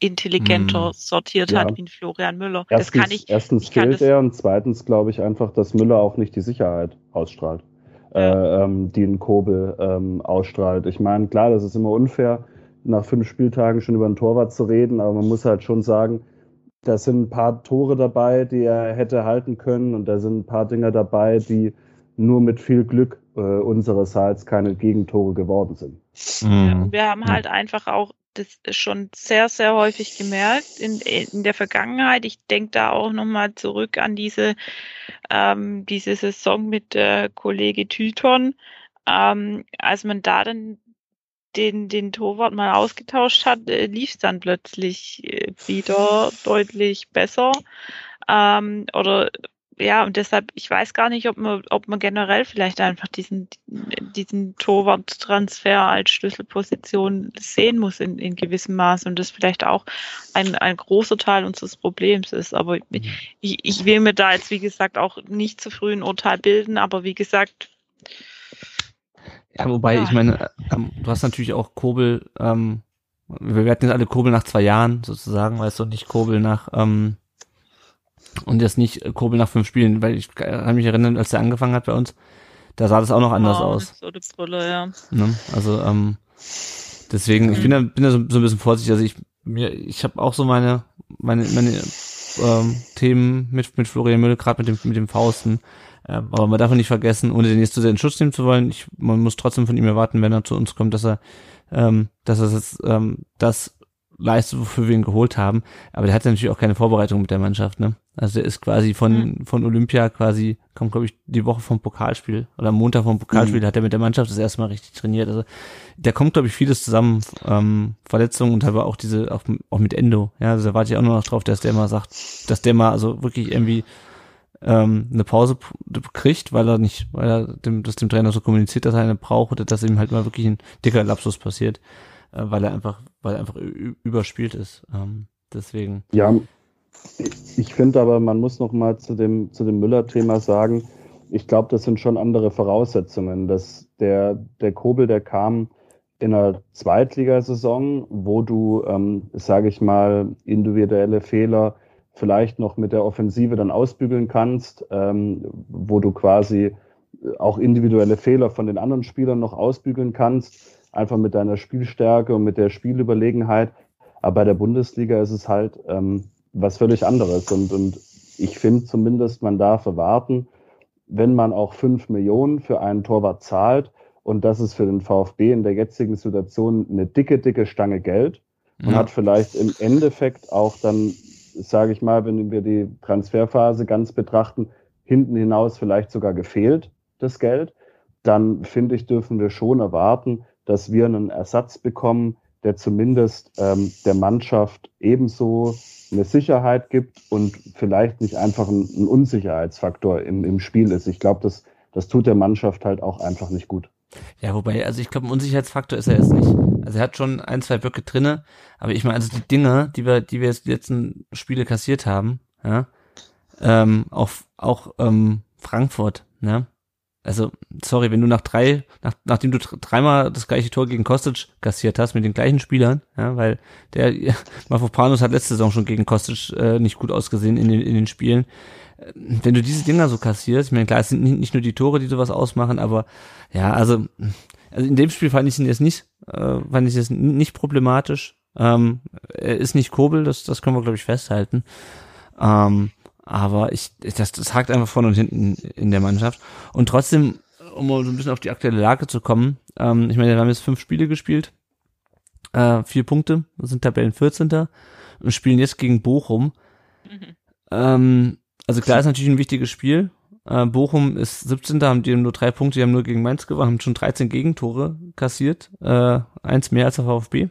intelligenter hm. sortiert ja. hat wie Florian Müller. Erstens, das kann ich, erstens ich fehlt er und zweitens glaube ich einfach, dass Müller auch nicht die Sicherheit ausstrahlt, ja. äh, ähm, die ein Kobel ähm, ausstrahlt. Ich meine, klar, das ist immer unfair, nach fünf Spieltagen schon über einen Torwart zu reden, aber man muss halt schon sagen, da sind ein paar Tore dabei, die er hätte halten können und da sind ein paar Dinger dabei, die nur mit viel Glück äh, unsererseits keine Gegentore geworden sind. Mhm. wir haben halt einfach auch das schon sehr, sehr häufig gemerkt in, in der Vergangenheit. Ich denke da auch nochmal zurück an diese, ähm, diese Saison mit äh, Kollege Tüton, ähm, als man da dann den, den Torwart mal ausgetauscht hat, äh, lief es dann plötzlich äh, wieder deutlich besser. Ähm, oder ja, und deshalb, ich weiß gar nicht, ob man, ob man generell vielleicht einfach diesen, diesen Torwart-Transfer als Schlüsselposition sehen muss in, in gewissem Maß und das vielleicht auch ein, ein großer Teil unseres Problems ist. Aber mhm. ich, ich will mir da jetzt, wie gesagt, auch nicht zu früh ein Urteil bilden, aber wie gesagt, ja, wobei, ja. ich meine, ähm, du hast natürlich auch Kobel, ähm, wir werden jetzt alle Kobel nach zwei Jahren sozusagen, weißt du, nicht Kobel nach, ähm, und jetzt nicht Kobel nach fünf Spielen, weil ich kann mich erinnern, als der angefangen hat bei uns, da sah das auch noch anders oh, aus. So die Brille, ja. Ne? Also, ähm, deswegen, ich bin da, bin da so, so ein bisschen vorsichtig, also ich, mir, ich habe auch so meine, meine, meine ähm, Themen mit, mit Florian Müller, gerade mit dem, mit dem Fausten. Ähm, aber man darf nicht vergessen, ohne den jetzt zu sehr in Schutz nehmen zu wollen, ich, man muss trotzdem von ihm erwarten, wenn er zu uns kommt, dass er, ähm, dass er das, ähm, das leistet, wofür wir ihn geholt haben. Aber der hat ja natürlich auch keine Vorbereitung mit der Mannschaft, ne? Also der ist quasi von, mhm. von Olympia quasi, kommt glaube ich die Woche vom Pokalspiel oder Montag vom Pokalspiel, mhm. hat er mit der Mannschaft das erste Mal richtig trainiert. Also da kommt glaube ich vieles zusammen, ähm, Verletzungen und aber auch diese, auch, auch mit Endo. Ja, also da warte ich auch nur noch drauf, dass der mal sagt, dass der mal also wirklich irgendwie ähm, eine Pause kriegt, weil er nicht, weil er dem, das dem Trainer so kommuniziert, dass er eine braucht oder dass ihm halt mal wirklich ein dicker Lapsus passiert, äh, weil er einfach, weil er einfach überspielt ist. Ähm, deswegen. Ja, ich finde aber, man muss noch mal zu dem, zu dem Müller-Thema sagen, ich glaube, das sind schon andere Voraussetzungen. Dass der, der Kobel, der kam in einer Zweitligasaison, wo du, ähm, sage ich mal, individuelle Fehler vielleicht noch mit der Offensive dann ausbügeln kannst, ähm, wo du quasi auch individuelle Fehler von den anderen Spielern noch ausbügeln kannst, einfach mit deiner Spielstärke und mit der Spielüberlegenheit. Aber bei der Bundesliga ist es halt ähm, was völlig anderes. Und, und ich finde zumindest, man darf erwarten, wenn man auch fünf Millionen für einen Torwart zahlt, und das ist für den VfB in der jetzigen Situation eine dicke, dicke Stange Geld und ja. hat vielleicht im Endeffekt auch dann, sage ich mal, wenn wir die Transferphase ganz betrachten, hinten hinaus vielleicht sogar gefehlt, das Geld, dann finde ich, dürfen wir schon erwarten, dass wir einen Ersatz bekommen, der zumindest ähm, der Mannschaft ebenso eine Sicherheit gibt und vielleicht nicht einfach ein, ein Unsicherheitsfaktor im, im Spiel ist. Ich glaube, das, das tut der Mannschaft halt auch einfach nicht gut. Ja, wobei, also ich glaube, ein Unsicherheitsfaktor ist er jetzt nicht. Also er hat schon ein, zwei Böcke drinne, aber ich meine, also die Dinge, die wir, die wir jetzt die letzten Spiele kassiert haben, ja, ähm, auch, auch ähm, Frankfurt, ne? Also, sorry, wenn du nach drei, nach, nachdem du dreimal das gleiche Tor gegen Kostic kassiert hast mit den gleichen Spielern, ja, weil der Mavropanos hat letzte Saison schon gegen Kostic äh, nicht gut ausgesehen in den, in den Spielen. Äh, wenn du diese Dinger so kassierst, ich meine, klar, es sind nicht nur die Tore, die sowas ausmachen, aber ja, also, also in dem Spiel fand ich ihn jetzt nicht, äh, fand ich es nicht problematisch. Ähm, er ist nicht Kobel, das, das können wir, glaube ich, festhalten. Ähm, aber ich, das, das hakt einfach vorne und hinten in der Mannschaft. Und trotzdem, um mal so ein bisschen auf die aktuelle Lage zu kommen, ähm, ich meine, wir haben jetzt fünf Spiele gespielt, äh, vier Punkte, sind Tabellen 14. und spielen jetzt gegen Bochum. Mhm. Ähm, also klar ist natürlich ein wichtiges Spiel. Äh, Bochum ist 17. haben die nur drei Punkte, die haben nur gegen Mainz gewonnen, haben schon 13 Gegentore kassiert, äh, eins mehr als der VfB.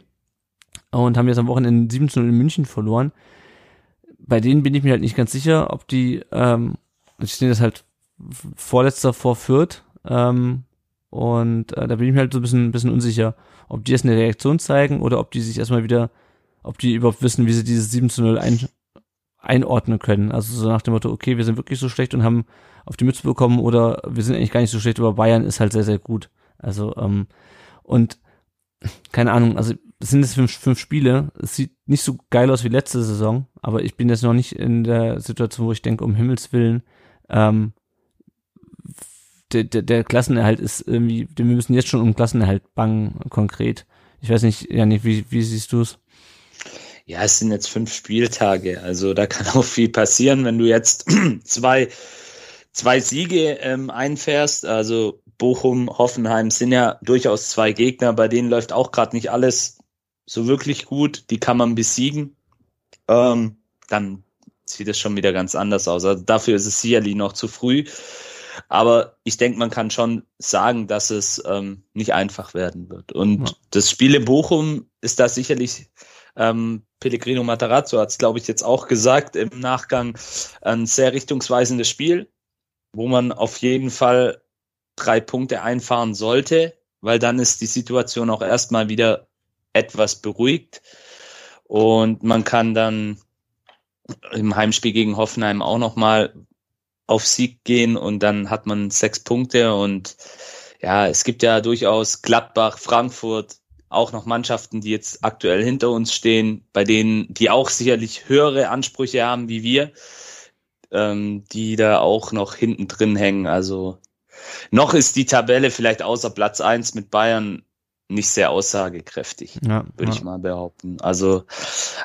Und haben jetzt am Wochenende 17 in München verloren bei denen bin ich mir halt nicht ganz sicher, ob die, ähm, ich stehe das halt vorletzter vor Fürth, ähm, und äh, da bin ich mir halt so ein bisschen, ein bisschen unsicher, ob die jetzt eine Reaktion zeigen oder ob die sich erstmal wieder, ob die überhaupt wissen, wie sie dieses 7 zu 0 ein, einordnen können. Also so nach dem Motto, okay, wir sind wirklich so schlecht und haben auf die Mütze bekommen oder wir sind eigentlich gar nicht so schlecht, aber Bayern ist halt sehr, sehr gut. Also, ähm, und keine Ahnung, also es sind jetzt fünf, fünf Spiele. Es sieht nicht so geil aus wie letzte Saison, aber ich bin jetzt noch nicht in der Situation, wo ich denke, um Himmels Willen, ähm, der, der, der Klassenerhalt ist irgendwie, wir müssen jetzt schon um Klassenerhalt bangen, konkret. Ich weiß nicht, Janik, wie, wie siehst du es? Ja, es sind jetzt fünf Spieltage, also da kann auch viel passieren, wenn du jetzt zwei, zwei Siege ähm, einfährst. Also Bochum, Hoffenheim sind ja durchaus zwei Gegner, bei denen läuft auch gerade nicht alles so wirklich gut. Die kann man besiegen. Ähm, dann sieht es schon wieder ganz anders aus. Also dafür ist es sicherlich noch zu früh. Aber ich denke, man kann schon sagen, dass es ähm, nicht einfach werden wird. Und ja. das Spiel in Bochum ist da sicherlich, ähm, Pellegrino Matarazzo hat es, glaube ich, jetzt auch gesagt im Nachgang, ein sehr richtungsweisendes Spiel, wo man auf jeden Fall drei Punkte einfahren sollte, weil dann ist die Situation auch erstmal wieder etwas beruhigt und man kann dann im Heimspiel gegen Hoffenheim auch nochmal auf Sieg gehen und dann hat man sechs Punkte und ja, es gibt ja durchaus Gladbach, Frankfurt, auch noch Mannschaften, die jetzt aktuell hinter uns stehen, bei denen, die auch sicherlich höhere Ansprüche haben wie wir, ähm, die da auch noch hinten drin hängen. Also noch ist die Tabelle vielleicht außer Platz eins mit Bayern nicht sehr aussagekräftig, ja, würde ja. ich mal behaupten. Also,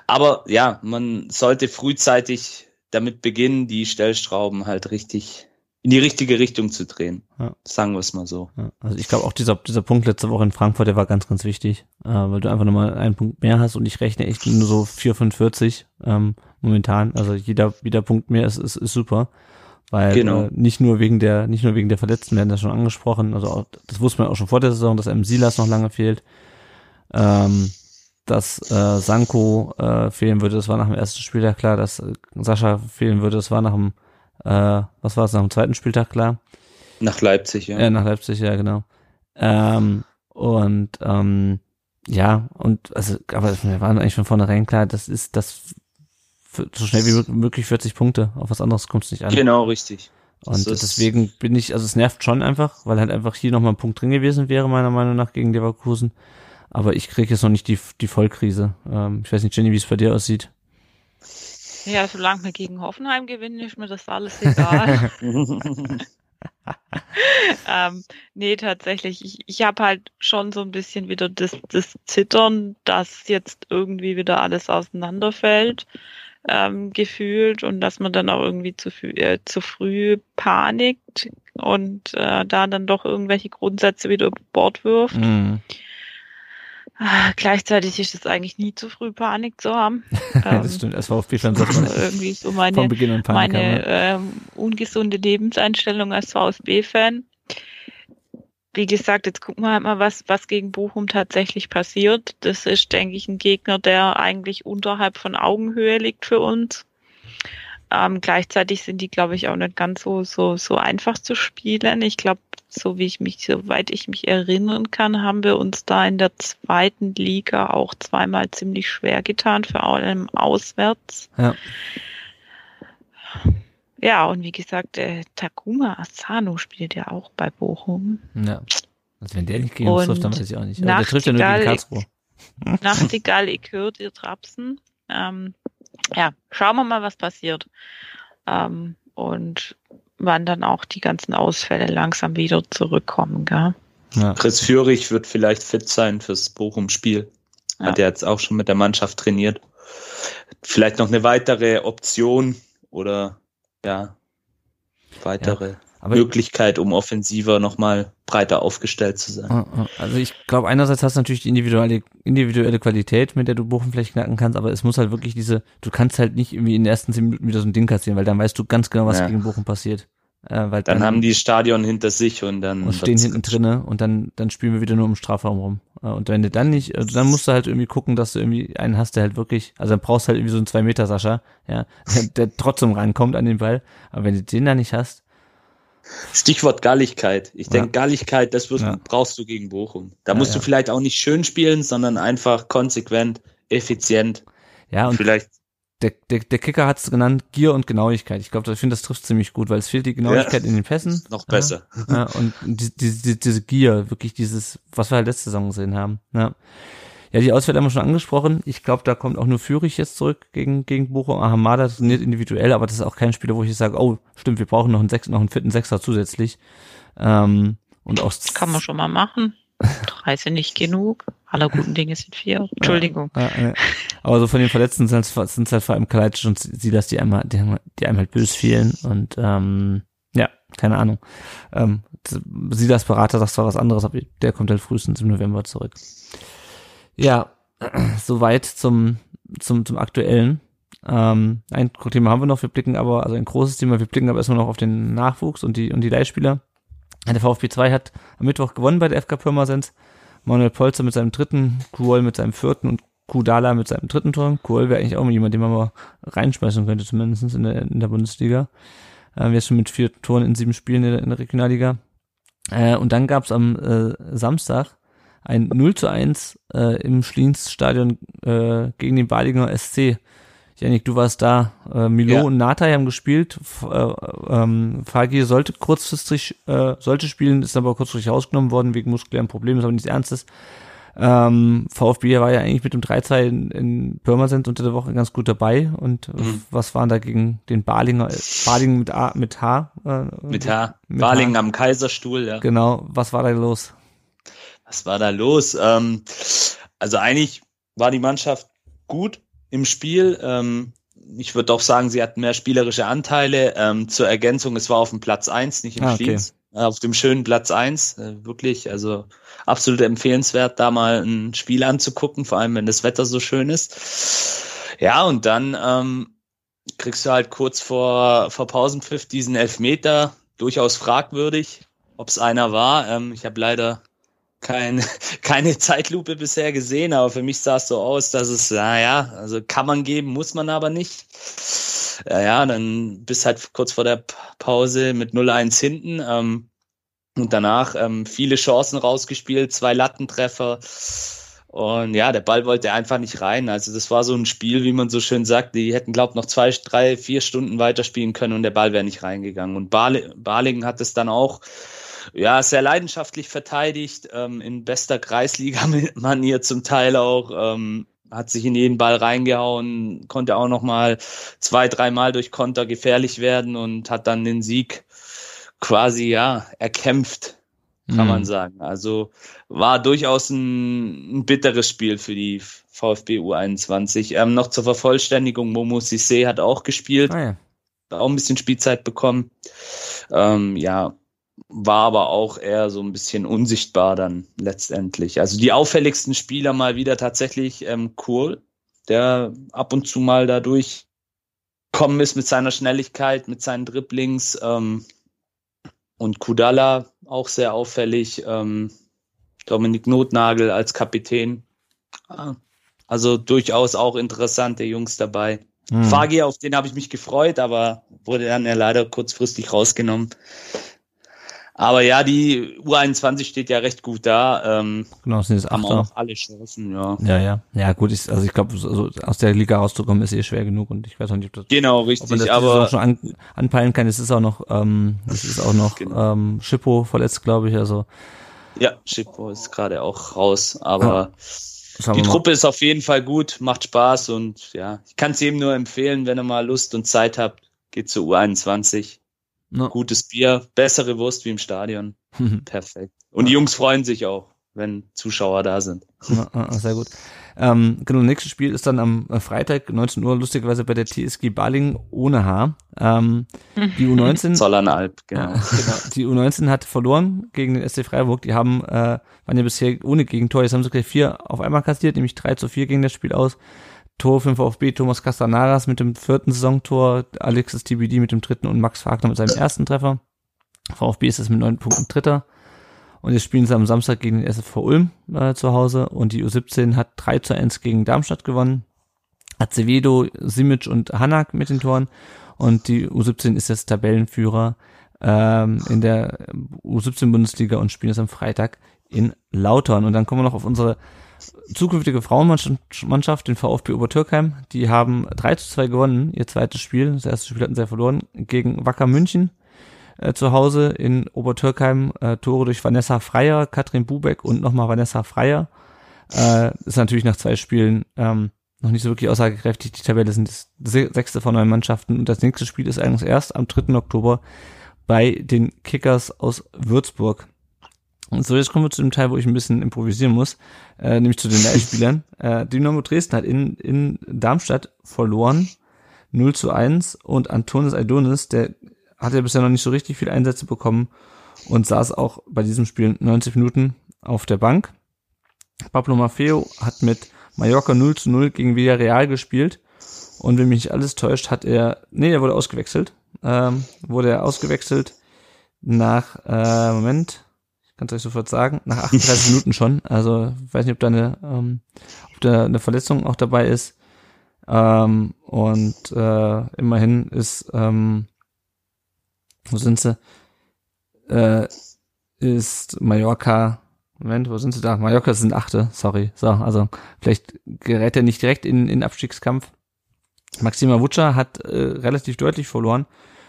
aber ja, man sollte frühzeitig damit beginnen, die Stellstrauben halt richtig in die richtige Richtung zu drehen. Ja. Sagen wir es mal so. Ja, also ich glaube auch dieser, dieser Punkt letzte Woche in Frankfurt, der war ganz, ganz wichtig, äh, weil du einfach nochmal einen Punkt mehr hast und ich rechne echt nur so 4,45 ähm, momentan. Also jeder, jeder Punkt mehr ist, ist, ist super. Weil genau. äh, nicht nur wegen der, nicht nur wegen der Verletzten werden das schon angesprochen, also auch, das wusste man auch schon vor der Saison, dass M. Silas noch lange fehlt. Ähm, dass äh, Sanko äh, fehlen würde, das war nach dem ersten Spiel ja klar, dass äh, Sascha fehlen würde, das war nach dem äh, was war es, nach dem zweiten Spieltag klar. Nach Leipzig, ja. Ja, nach Leipzig, ja, genau. Ähm, und ähm, ja, und also, aber wir waren eigentlich von vornherein klar, das ist das so schnell wie möglich 40 Punkte. Auf was anderes kommt es nicht an. Genau, richtig. Und deswegen bin ich, also es nervt schon einfach, weil halt einfach hier nochmal ein Punkt drin gewesen wäre, meiner Meinung nach, gegen Leverkusen. Aber ich kriege jetzt noch nicht die, die Vollkrise. Ähm, ich weiß nicht, Jenny, wie es bei dir aussieht. Ja, solange wir gegen Hoffenheim gewinnen, ist mir das alles egal. ähm, nee, tatsächlich. Ich, ich habe halt schon so ein bisschen wieder das, das Zittern, dass jetzt irgendwie wieder alles auseinanderfällt, ähm, gefühlt und dass man dann auch irgendwie zu, äh, zu früh panikt und äh, da dann doch irgendwelche Grundsätze wieder über Bord wirft. Mm. Ah, gleichzeitig ist es eigentlich nie zu früh Panik zu haben. das ähm, stimmt, als VfB-Fan sagt man irgendwie so meine, meine ähm, ungesunde Lebenseinstellung als VfB-Fan. Wie gesagt, jetzt gucken wir halt mal, was, was gegen Bochum tatsächlich passiert. Das ist, denke ich, ein Gegner, der eigentlich unterhalb von Augenhöhe liegt für uns. Ähm, gleichzeitig sind die, glaube ich, auch nicht ganz so, so, so einfach zu spielen. Ich glaube, so wie ich mich, soweit ich mich erinnern kann, haben wir uns da in der zweiten Liga auch zweimal ziemlich schwer getan, vor allem auswärts. Ja. Ja, und wie gesagt, äh, Takuma Asano spielt ja auch bei Bochum. Ja. Also wenn der nicht gegen uns trifft, dann weiß ich auch nicht. Aber der trifft ja nur gegen Karlsruhe. Nachtigall, ich hört ihr Trapsen. Ähm, ja, schauen wir mal, was passiert. Ähm, und wann dann auch die ganzen Ausfälle langsam wieder zurückkommen, gell? Ja. Chris Führig wird vielleicht fit sein fürs Bochum-Spiel. Ja. Hat er jetzt auch schon mit der Mannschaft trainiert. Vielleicht noch eine weitere Option oder ja, weitere ja. Aber Möglichkeit, um offensiver nochmal breiter aufgestellt zu sein. Also ich glaube, einerseits hast du natürlich die individuelle, individuelle Qualität, mit der du Bochum vielleicht knacken kannst, aber es muss halt wirklich diese, du kannst halt nicht irgendwie in den ersten zehn Minuten wieder so ein Ding kassieren, weil dann weißt du ganz genau, was ja. gegen Bochum passiert. Äh, weil dann, dann haben die Stadion hinter sich und dann und stehen hinten drinne und dann dann spielen wir wieder nur im Strafraum rum. Äh, und wenn du dann nicht, also dann musst du halt irgendwie gucken, dass du irgendwie einen hast, der halt wirklich, also dann brauchst du halt irgendwie so einen zwei Meter Sascha, ja, der, der trotzdem rankommt an den Ball. Aber wenn du den da nicht hast, Stichwort Galligkeit. Ich denke, ja. Galligkeit, das wirst, ja. brauchst du gegen Bochum. Da ja, musst du vielleicht auch nicht schön spielen, sondern einfach konsequent, effizient. Ja, und vielleicht. Der, der, der Kicker hat es genannt, Gier und Genauigkeit. Ich glaube, ich finde, das trifft ziemlich gut, weil es fehlt die Genauigkeit in den Pässen. Noch besser. Ja, und die, die, die, diese Gier, wirklich dieses, was wir halt letzte Saison gesehen haben. Ja. Ja, die Ausfälle haben wir schon angesprochen. Ich glaube, da kommt auch nur Führig jetzt zurück gegen, gegen Bochum. Ahamada trainiert individuell, aber das ist auch kein Spieler, wo ich sage, oh, stimmt, wir brauchen noch einen, Sechs, noch einen vierten Sechser zusätzlich. Ähm, und auch Kann man schon mal machen. Drei sind nicht genug. Aller guten Dinge sind vier. Entschuldigung. Ja, ja. Aber so von den Verletzten sind es halt vor allem Kalajdzic und Silas, die einmal, die, die einem halt bös fehlen. Und ähm, ja, keine Ahnung. Ähm, Silas Berater sagt zwar was anderes, aber der kommt halt frühestens im November zurück. Ja, soweit zum, zum, zum aktuellen. Ähm, ein Thema haben wir noch, wir blicken aber, also ein großes Thema, wir blicken aber erstmal noch auf den Nachwuchs und die, und die Leihspieler. Der VfB 2 hat am Mittwoch gewonnen bei der FK Pirmasens. Manuel Polzer mit seinem dritten, Kuol mit seinem vierten und Kudala mit seinem dritten Tor. Kuol wäre eigentlich auch jemand, den man mal reinschmeißen könnte, zumindest in der, in der Bundesliga. Äh, wir sind schon mit vier Toren in sieben Spielen in der, in der Regionalliga. Äh, und dann gab es am äh, Samstag ein 0 zu 1 äh, im Schliens-Stadion äh, gegen den Balinger SC. Janik, du warst da. Äh, Milo ja. und Natai haben gespielt. F äh, ähm, Fagi sollte kurzfristig, äh, sollte spielen, ist aber kurzfristig rausgenommen worden wegen muskulären Problemen, ist aber nichts Ernstes. Ähm, VfB war ja eigentlich mit dem 3-2 in, in Pirmasens unter der Woche ganz gut dabei. Und mhm. was waren da gegen den Balinger, Balingen mit, A, mit H? Äh, mit H. Mit Balingen H. am Kaiserstuhl, ja. Genau. Was war da los? Was war da los? Ähm, also eigentlich war die Mannschaft gut im Spiel. Ähm, ich würde auch sagen, sie hat mehr spielerische Anteile. Ähm, zur Ergänzung, es war auf dem Platz eins, nicht im ah, okay. Äh, auf dem schönen Platz eins. Äh, wirklich, also absolut empfehlenswert, da mal ein Spiel anzugucken, vor allem wenn das Wetter so schön ist. Ja, und dann ähm, kriegst du halt kurz vor, vor Pausenpfiff diesen Elfmeter, durchaus fragwürdig, ob es einer war. Ähm, ich habe leider kein, keine Zeitlupe bisher gesehen, aber für mich sah es so aus, dass es, naja, also kann man geben, muss man aber nicht. Ja, ja, dann bis halt kurz vor der Pause mit 0-1 hinten. Ähm, und danach ähm, viele Chancen rausgespielt, zwei Lattentreffer. Und ja, der Ball wollte einfach nicht rein. Also das war so ein Spiel, wie man so schön sagt, die hätten, glaubt noch zwei, drei, vier Stunden weiterspielen können und der Ball wäre nicht reingegangen. Und Balingen hat es dann auch ja, sehr leidenschaftlich verteidigt, ähm, in bester Kreisliga-Manier zum Teil auch. Ähm, hat sich in jeden Ball reingehauen, konnte auch noch mal zwei, dreimal durch Konter gefährlich werden und hat dann den Sieg quasi ja erkämpft, kann mhm. man sagen. Also war durchaus ein, ein, bitteres Spiel für die VfB U21. Ähm, noch zur Vervollständigung, Momo Sissé hat auch gespielt, ah, ja. auch ein bisschen Spielzeit bekommen. Ähm, ja, war aber auch eher so ein bisschen unsichtbar dann letztendlich. Also die auffälligsten Spieler mal wieder tatsächlich ähm, Kohl, der ab und zu mal dadurch kommen ist mit seiner Schnelligkeit, mit seinen Dribblings ähm, und Kudala auch sehr auffällig. Ähm, Dominik Notnagel als Kapitän. Ah, also durchaus auch interessante Jungs dabei. Hm. Fagi, auf den habe ich mich gefreut, aber wurde dann ja leider kurzfristig rausgenommen. Aber ja, die U21 steht ja recht gut da. Ähm, genau, sind jetzt haben auch alle Chancen, ja. Ja, ja. Ja, gut, ich, also ich glaube, so, aus der Liga rauszukommen ist eh schwer genug und ich weiß auch nicht, ob das. Genau, richtig. Ob man das aber schon an, anpeilen kann. Es ist auch noch, ähm, es ist auch noch genau. ähm, Schippo verletzt, glaube ich. Also. Ja, Schippo ist gerade auch raus, aber ja. die Truppe ist auf jeden Fall gut, macht Spaß und ja, ich kann es jedem nur empfehlen, wenn ihr mal Lust und Zeit habt, geht zur U21 No. Gutes Bier, bessere Wurst wie im Stadion. Perfekt. Und die Jungs freuen sich auch, wenn Zuschauer da sind. sehr gut. Ähm, genau, nächstes Spiel ist dann am äh, Freitag, 19 Uhr, lustigerweise bei der TSG Baling ohne Haar. Ähm, die U19. Zollernalb, genau. genau. Die U19 hat verloren gegen den SC Freiburg. Die haben, äh, waren ja bisher ohne Gegentor. Jetzt haben sie gleich vier auf einmal kassiert, nämlich 3 zu 4 gegen das Spiel aus. Tor für den VfB, Thomas Castanaras mit dem vierten Saisontor, Alexis TBD mit dem dritten und Max Wagner mit seinem ersten Treffer. VfB ist es mit neun Punkten Dritter. Und jetzt spielen sie am Samstag gegen den SFV Ulm äh, zu Hause und die U17 hat 3 zu 1 gegen Darmstadt gewonnen. Acevedo, Simic und Hanak mit den Toren und die U17 ist jetzt Tabellenführer ähm, in der U17-Bundesliga und spielen es am Freitag in Lautern. Und dann kommen wir noch auf unsere zukünftige Frauenmannschaft, den VfB Obertürkheim, die haben 3 zu 2 gewonnen, ihr zweites Spiel. Das erste Spiel hatten sie ja verloren, gegen Wacker München äh, zu Hause in Obertürkheim. Äh, Tore durch Vanessa Freier, Katrin Bubeck und nochmal Vanessa Freier. Äh, ist natürlich nach zwei Spielen ähm, noch nicht so wirklich aussagekräftig. Die Tabelle sind das sechste von neun Mannschaften und das nächste Spiel ist eigentlich erst am 3. Oktober bei den Kickers aus Würzburg. Und so, jetzt kommen wir zu dem Teil, wo ich ein bisschen improvisieren muss, äh, nämlich zu den Leihspielern. äh, Dynamo Dresden hat in, in Darmstadt verloren, 0 zu 1 und Antonis Aidonis, der hat ja bisher noch nicht so richtig viel Einsätze bekommen und saß auch bei diesem Spiel 90 Minuten auf der Bank. Pablo Maffeo hat mit Mallorca 0 zu 0 gegen Villarreal gespielt und wenn mich nicht alles täuscht, hat er, nee, er wurde ausgewechselt, ähm, wurde er ausgewechselt nach, äh, Moment, Kannst du euch sofort sagen. Nach 38 Minuten schon. Also, weiß nicht, ob da eine, ähm, ob da eine Verletzung auch dabei ist. Ähm, und äh, immerhin ist, ähm, wo sind sie? Äh, ist Mallorca, Moment, wo sind sie da? Mallorca sind achte, sorry. So, also vielleicht gerät er nicht direkt in, in Abstiegskampf. Maxima Wutscher hat äh, relativ deutlich verloren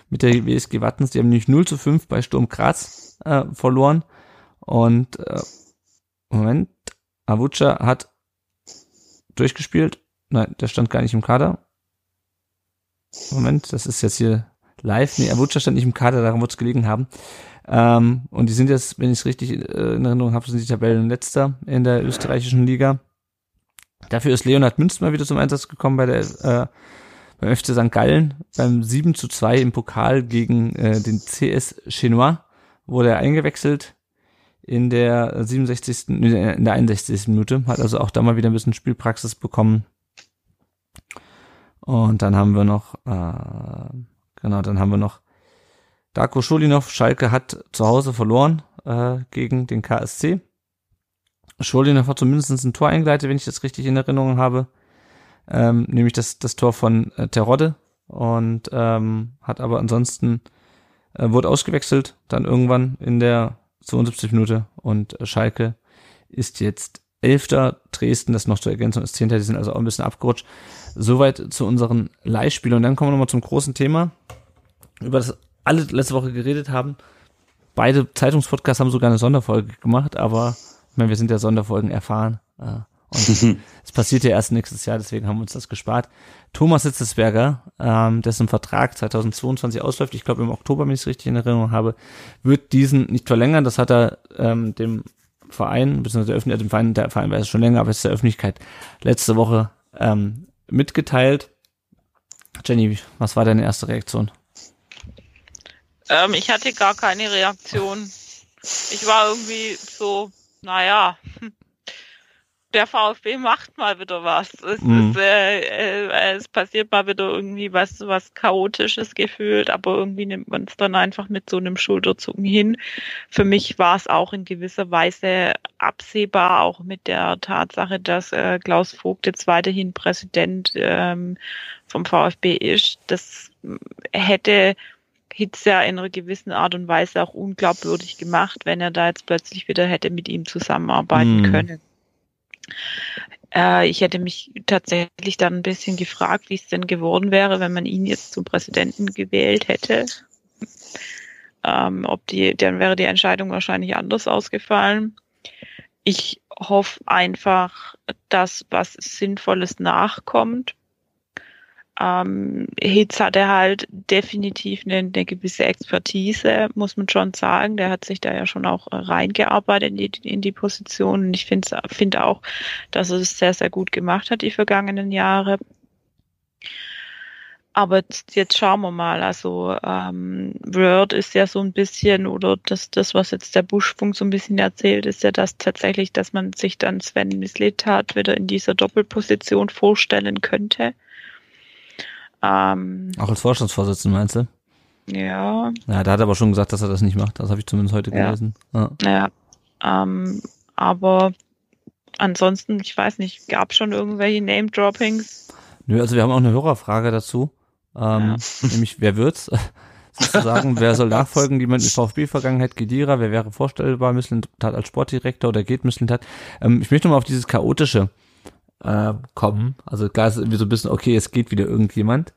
mit der WSG Wattens. Die haben nämlich 0 zu 5 bei Sturm Graz äh, verloren. Und äh, Moment, Avucha hat durchgespielt. Nein, der stand gar nicht im Kader. Moment, das ist jetzt hier live. Nee, Avucha stand nicht im Kader, daran wird es gelegen haben. Ähm, und die sind jetzt, wenn ich es richtig äh, in Erinnerung habe, sind die Tabellenletzter in der österreichischen Liga. Dafür ist Leonhard Münz mal wieder zum Einsatz gekommen bei der äh, beim FC St. Gallen beim 7 zu 2 im Pokal gegen äh, den CS Chinois wurde er eingewechselt in der 67. in der 61. Minute, hat also auch da mal wieder ein bisschen Spielpraxis bekommen. Und dann haben wir noch, äh, genau, dann haben wir noch Darko Scholinov. Schalke hat zu Hause verloren äh, gegen den KSC. Scholinov hat zumindest ein Tor eingeleitet, wenn ich das richtig in Erinnerung habe. Ähm, nämlich das, das Tor von äh, Terodde, und ähm, hat aber ansonsten äh, wurde ausgewechselt, dann irgendwann in der 72 Minute und äh, Schalke ist jetzt Elfter, Dresden, das noch zur Ergänzung ist Zehnter, die sind also auch ein bisschen abgerutscht. Soweit zu unseren Leihspielen und dann kommen wir nochmal zum großen Thema, über das alle letzte Woche geredet haben. Beide Zeitungspodcasts haben sogar eine Sonderfolge gemacht, aber ich meine, wir sind ja Sonderfolgen erfahren. Und es passiert ja erst nächstes Jahr, deswegen haben wir uns das gespart. Thomas Sitzesberger, ähm, dessen Vertrag 2022 ausläuft, ich glaube im Oktober, wenn ich es richtig in Erinnerung habe, wird diesen nicht verlängern. Das hat er ähm, dem Verein, beziehungsweise der Öffentlichkeit, dem Verein, der Verein weiß es schon länger, aber es ist der Öffentlichkeit letzte Woche ähm, mitgeteilt. Jenny, was war deine erste Reaktion? Ähm, ich hatte gar keine Reaktion. Ich war irgendwie so, naja, der VfB macht mal wieder was. Es, mhm. ist, äh, äh, es passiert mal wieder irgendwie was, was chaotisches gefühlt, aber irgendwie nimmt man es dann einfach mit so einem Schulterzucken hin. Für mich war es auch in gewisser Weise absehbar, auch mit der Tatsache, dass äh, Klaus Vogt jetzt weiterhin Präsident ähm, vom VfB ist. Das hätte Hitze ja in einer gewissen Art und Weise auch unglaubwürdig gemacht, wenn er da jetzt plötzlich wieder hätte mit ihm zusammenarbeiten mhm. können. Äh, ich hätte mich tatsächlich dann ein bisschen gefragt, wie es denn geworden wäre, wenn man ihn jetzt zum Präsidenten gewählt hätte. Ähm, ob die, dann wäre die Entscheidung wahrscheinlich anders ausgefallen. Ich hoffe einfach, dass was Sinnvolles nachkommt ähm, Hitz hatte halt definitiv eine, eine gewisse Expertise, muss man schon sagen. Der hat sich da ja schon auch reingearbeitet in die, in die Position. Und ich finde find auch, dass er es sehr, sehr gut gemacht hat die vergangenen Jahre. Aber jetzt, jetzt schauen wir mal. Also ähm, Word ist ja so ein bisschen, oder das, das, was jetzt der Buschfunk so ein bisschen erzählt, ist ja das tatsächlich, dass man sich dann Sven Mislitat wieder in dieser Doppelposition vorstellen könnte. Ähm, Auch als Vorstandsvorsitzender meinst du? Ja. Ja, da hat er aber schon gesagt, dass er das nicht macht. Das habe ich zumindest heute ja. gelesen. Ja. ja. Ähm, aber ansonsten, ich weiß nicht, gab schon irgendwelche Name-Droppings? Nö, also wir haben auch eine Hörerfrage dazu. Ähm, ja. Nämlich, wer wird's? Sozusagen, wer soll nachfolgen, jemand mit VfB-Vergangenheit, Gedira, wer wäre vorstellbar, Mislintat als Sportdirektor oder geht Mislintat? Ähm, ich möchte mal auf dieses chaotische äh, kommen. Also klar ist irgendwie so ein bisschen, okay, es geht wieder irgendjemand.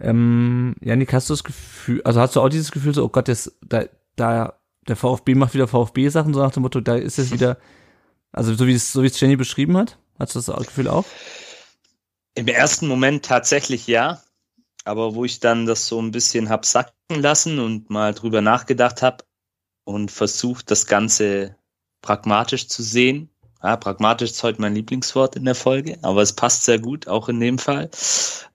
Ähm, Janik, hast du das Gefühl, also hast du auch dieses Gefühl so, oh Gott, das, da, da, der VfB macht wieder VfB-Sachen, so nach dem Motto, da ist es wieder, also so wie es, so wie es Jenny beschrieben hat? Hast du das Gefühl auch? Im ersten Moment tatsächlich ja. Aber wo ich dann das so ein bisschen hab sacken lassen und mal drüber nachgedacht habe und versucht, das Ganze pragmatisch zu sehen, ja, pragmatisch ist heute mein Lieblingswort in der Folge, aber es passt sehr gut, auch in dem Fall.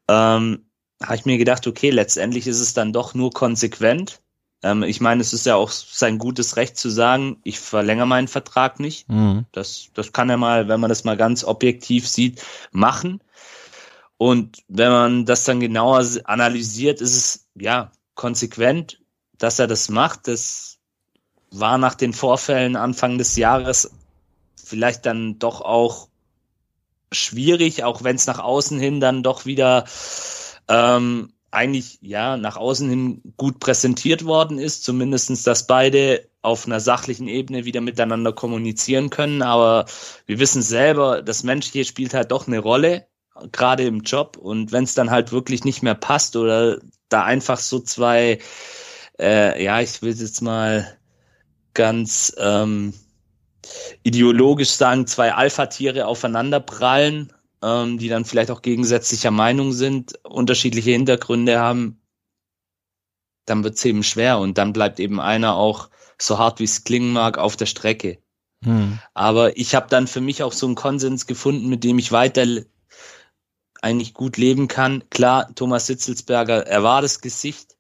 Ähm, habe ich mir gedacht, okay, letztendlich ist es dann doch nur konsequent. Ähm, ich meine, es ist ja auch sein gutes Recht zu sagen, ich verlängere meinen Vertrag nicht. Mhm. Das, das kann er mal, wenn man das mal ganz objektiv sieht, machen. Und wenn man das dann genauer analysiert, ist es ja konsequent, dass er das macht. Das war nach den Vorfällen Anfang des Jahres vielleicht dann doch auch schwierig, auch wenn es nach außen hin dann doch wieder ähm, eigentlich ja nach außen hin gut präsentiert worden ist, zumindestens, dass beide auf einer sachlichen Ebene wieder miteinander kommunizieren können. Aber wir wissen selber, das Menschliche spielt halt doch eine Rolle, gerade im Job. Und wenn es dann halt wirklich nicht mehr passt oder da einfach so zwei, äh, ja, ich will jetzt mal ganz ähm, ideologisch sagen, zwei Alpha-Tiere aufeinander prallen, ähm, die dann vielleicht auch gegensätzlicher Meinung sind, unterschiedliche Hintergründe haben, dann wird es eben schwer und dann bleibt eben einer auch so hart wie es klingen mag auf der Strecke. Hm. Aber ich habe dann für mich auch so einen Konsens gefunden, mit dem ich weiter eigentlich gut leben kann. Klar, Thomas Sitzelsberger, er war das Gesicht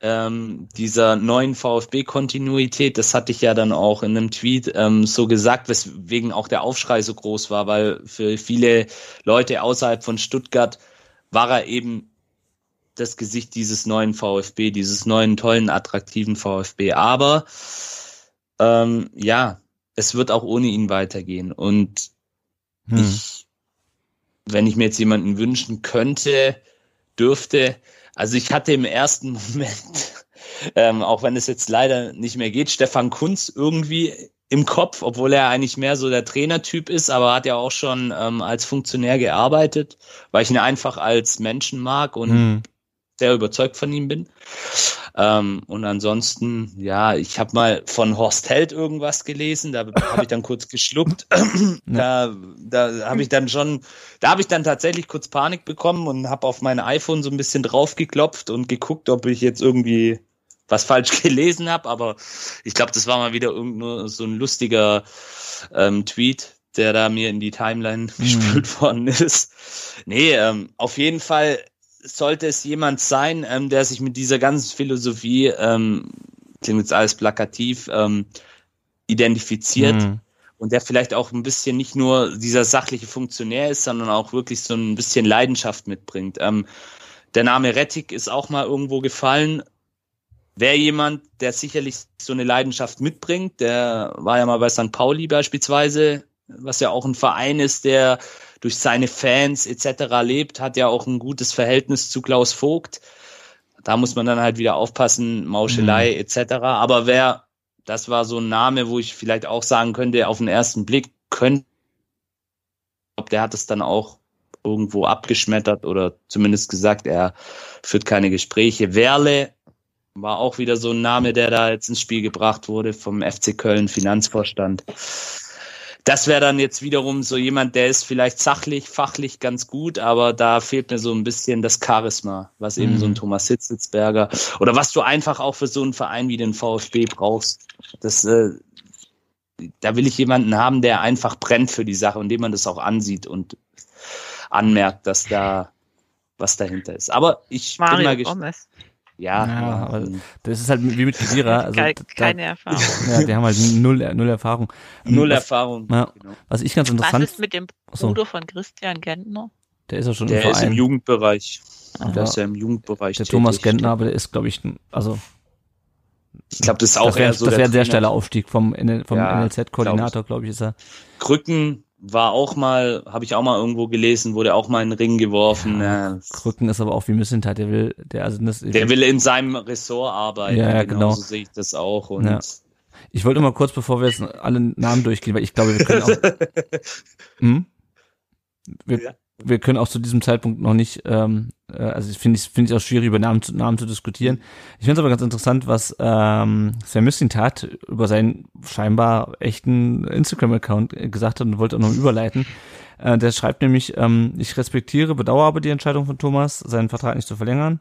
ähm, dieser neuen VfB-Kontinuität, das hatte ich ja dann auch in einem Tweet ähm, so gesagt, weswegen auch der Aufschrei so groß war, weil für viele Leute außerhalb von Stuttgart war er eben das Gesicht dieses neuen VfB, dieses neuen, tollen, attraktiven VfB. Aber ähm, ja, es wird auch ohne ihn weitergehen. Und hm. ich, wenn ich mir jetzt jemanden wünschen könnte, dürfte, also ich hatte im ersten Moment, ähm, auch wenn es jetzt leider nicht mehr geht, Stefan Kunz irgendwie im Kopf, obwohl er eigentlich mehr so der Trainertyp ist, aber hat ja auch schon ähm, als Funktionär gearbeitet, weil ich ihn einfach als Menschen mag und mhm. Sehr überzeugt von ihm bin. Ähm, und ansonsten, ja, ich habe mal von Horst Held irgendwas gelesen, da habe ich dann kurz geschluckt. da da habe ich dann schon, da habe ich dann tatsächlich kurz Panik bekommen und habe auf mein iPhone so ein bisschen draufgeklopft und geguckt, ob ich jetzt irgendwie was falsch gelesen habe, aber ich glaube, das war mal wieder irgend so ein lustiger ähm, Tweet, der da mir in die Timeline mhm. gespült worden ist. Nee, ähm, auf jeden Fall sollte es jemand sein, ähm, der sich mit dieser ganzen Philosophie, ähm, klingt jetzt alles plakativ, ähm, identifiziert mhm. und der vielleicht auch ein bisschen nicht nur dieser sachliche Funktionär ist, sondern auch wirklich so ein bisschen Leidenschaft mitbringt. Ähm, der Name Rettig ist auch mal irgendwo gefallen wäre jemand, der sicherlich so eine Leidenschaft mitbringt. Der war ja mal bei St. Pauli beispielsweise, was ja auch ein Verein ist, der durch seine Fans etc. lebt, hat ja auch ein gutes Verhältnis zu Klaus Vogt. Da muss man dann halt wieder aufpassen, Mauschelei mhm. etc. Aber wer, das war so ein Name, wo ich vielleicht auch sagen könnte, auf den ersten Blick könnte, ob der hat es dann auch irgendwo abgeschmettert oder zumindest gesagt, er führt keine Gespräche. Werle war auch wieder so ein Name, der da jetzt ins Spiel gebracht wurde vom FC Köln Finanzvorstand. Das wäre dann jetzt wiederum so jemand, der ist vielleicht sachlich, fachlich ganz gut, aber da fehlt mir so ein bisschen das Charisma, was eben mhm. so ein mhm. Thomas Hitzelsberger oder was du einfach auch für so einen Verein wie den VfB brauchst. Das, äh, da will ich jemanden haben, der einfach brennt für die Sache und dem man das auch ansieht und anmerkt, dass da was dahinter ist. Aber ich Mario bin mal gespannt. Ja, ja aber das ist halt wie mit Kedira. Also Keine da, Erfahrung. Ja, die haben halt null, null Erfahrung. Null was, Erfahrung. Ja, genau. Was ich ganz interessant. Was ist mit dem Bruder so. von Christian Gentner? Der ist ja schon der im Verein. ist im Jugendbereich. Der ist ja im Jugendbereich. Der tätig. Thomas Gentner, aber der ist, glaube ich, also. Ich glaube, das ist auch das wär, so. Das wäre ein sehr schneller Aufstieg vom, vom ja, NLZ-Koordinator, glaube ich, ist er. Krücken war auch mal, habe ich auch mal irgendwo gelesen, wurde auch mal in den Ring geworfen. Ja, Krücken ist aber auch wie Missentat, der will, der also das, der will in seinem Ressort arbeiten. Ja, genau. So sehe ich das auch. Und ja. Ich wollte mal kurz, bevor wir jetzt alle Namen durchgehen, weil ich glaube, wir können auch. hm? wir, ja wir können auch zu diesem Zeitpunkt noch nicht, ähm, äh, also ich finde ich finde ich auch schwierig über Namen Namen zu diskutieren. Ich finde es aber ganz interessant, was ähm, Sam Müssin tat über seinen scheinbar echten Instagram-Account gesagt hat und wollte auch noch überleiten. Äh, der schreibt nämlich, ähm, ich respektiere, bedauere aber die Entscheidung von Thomas, seinen Vertrag nicht zu verlängern,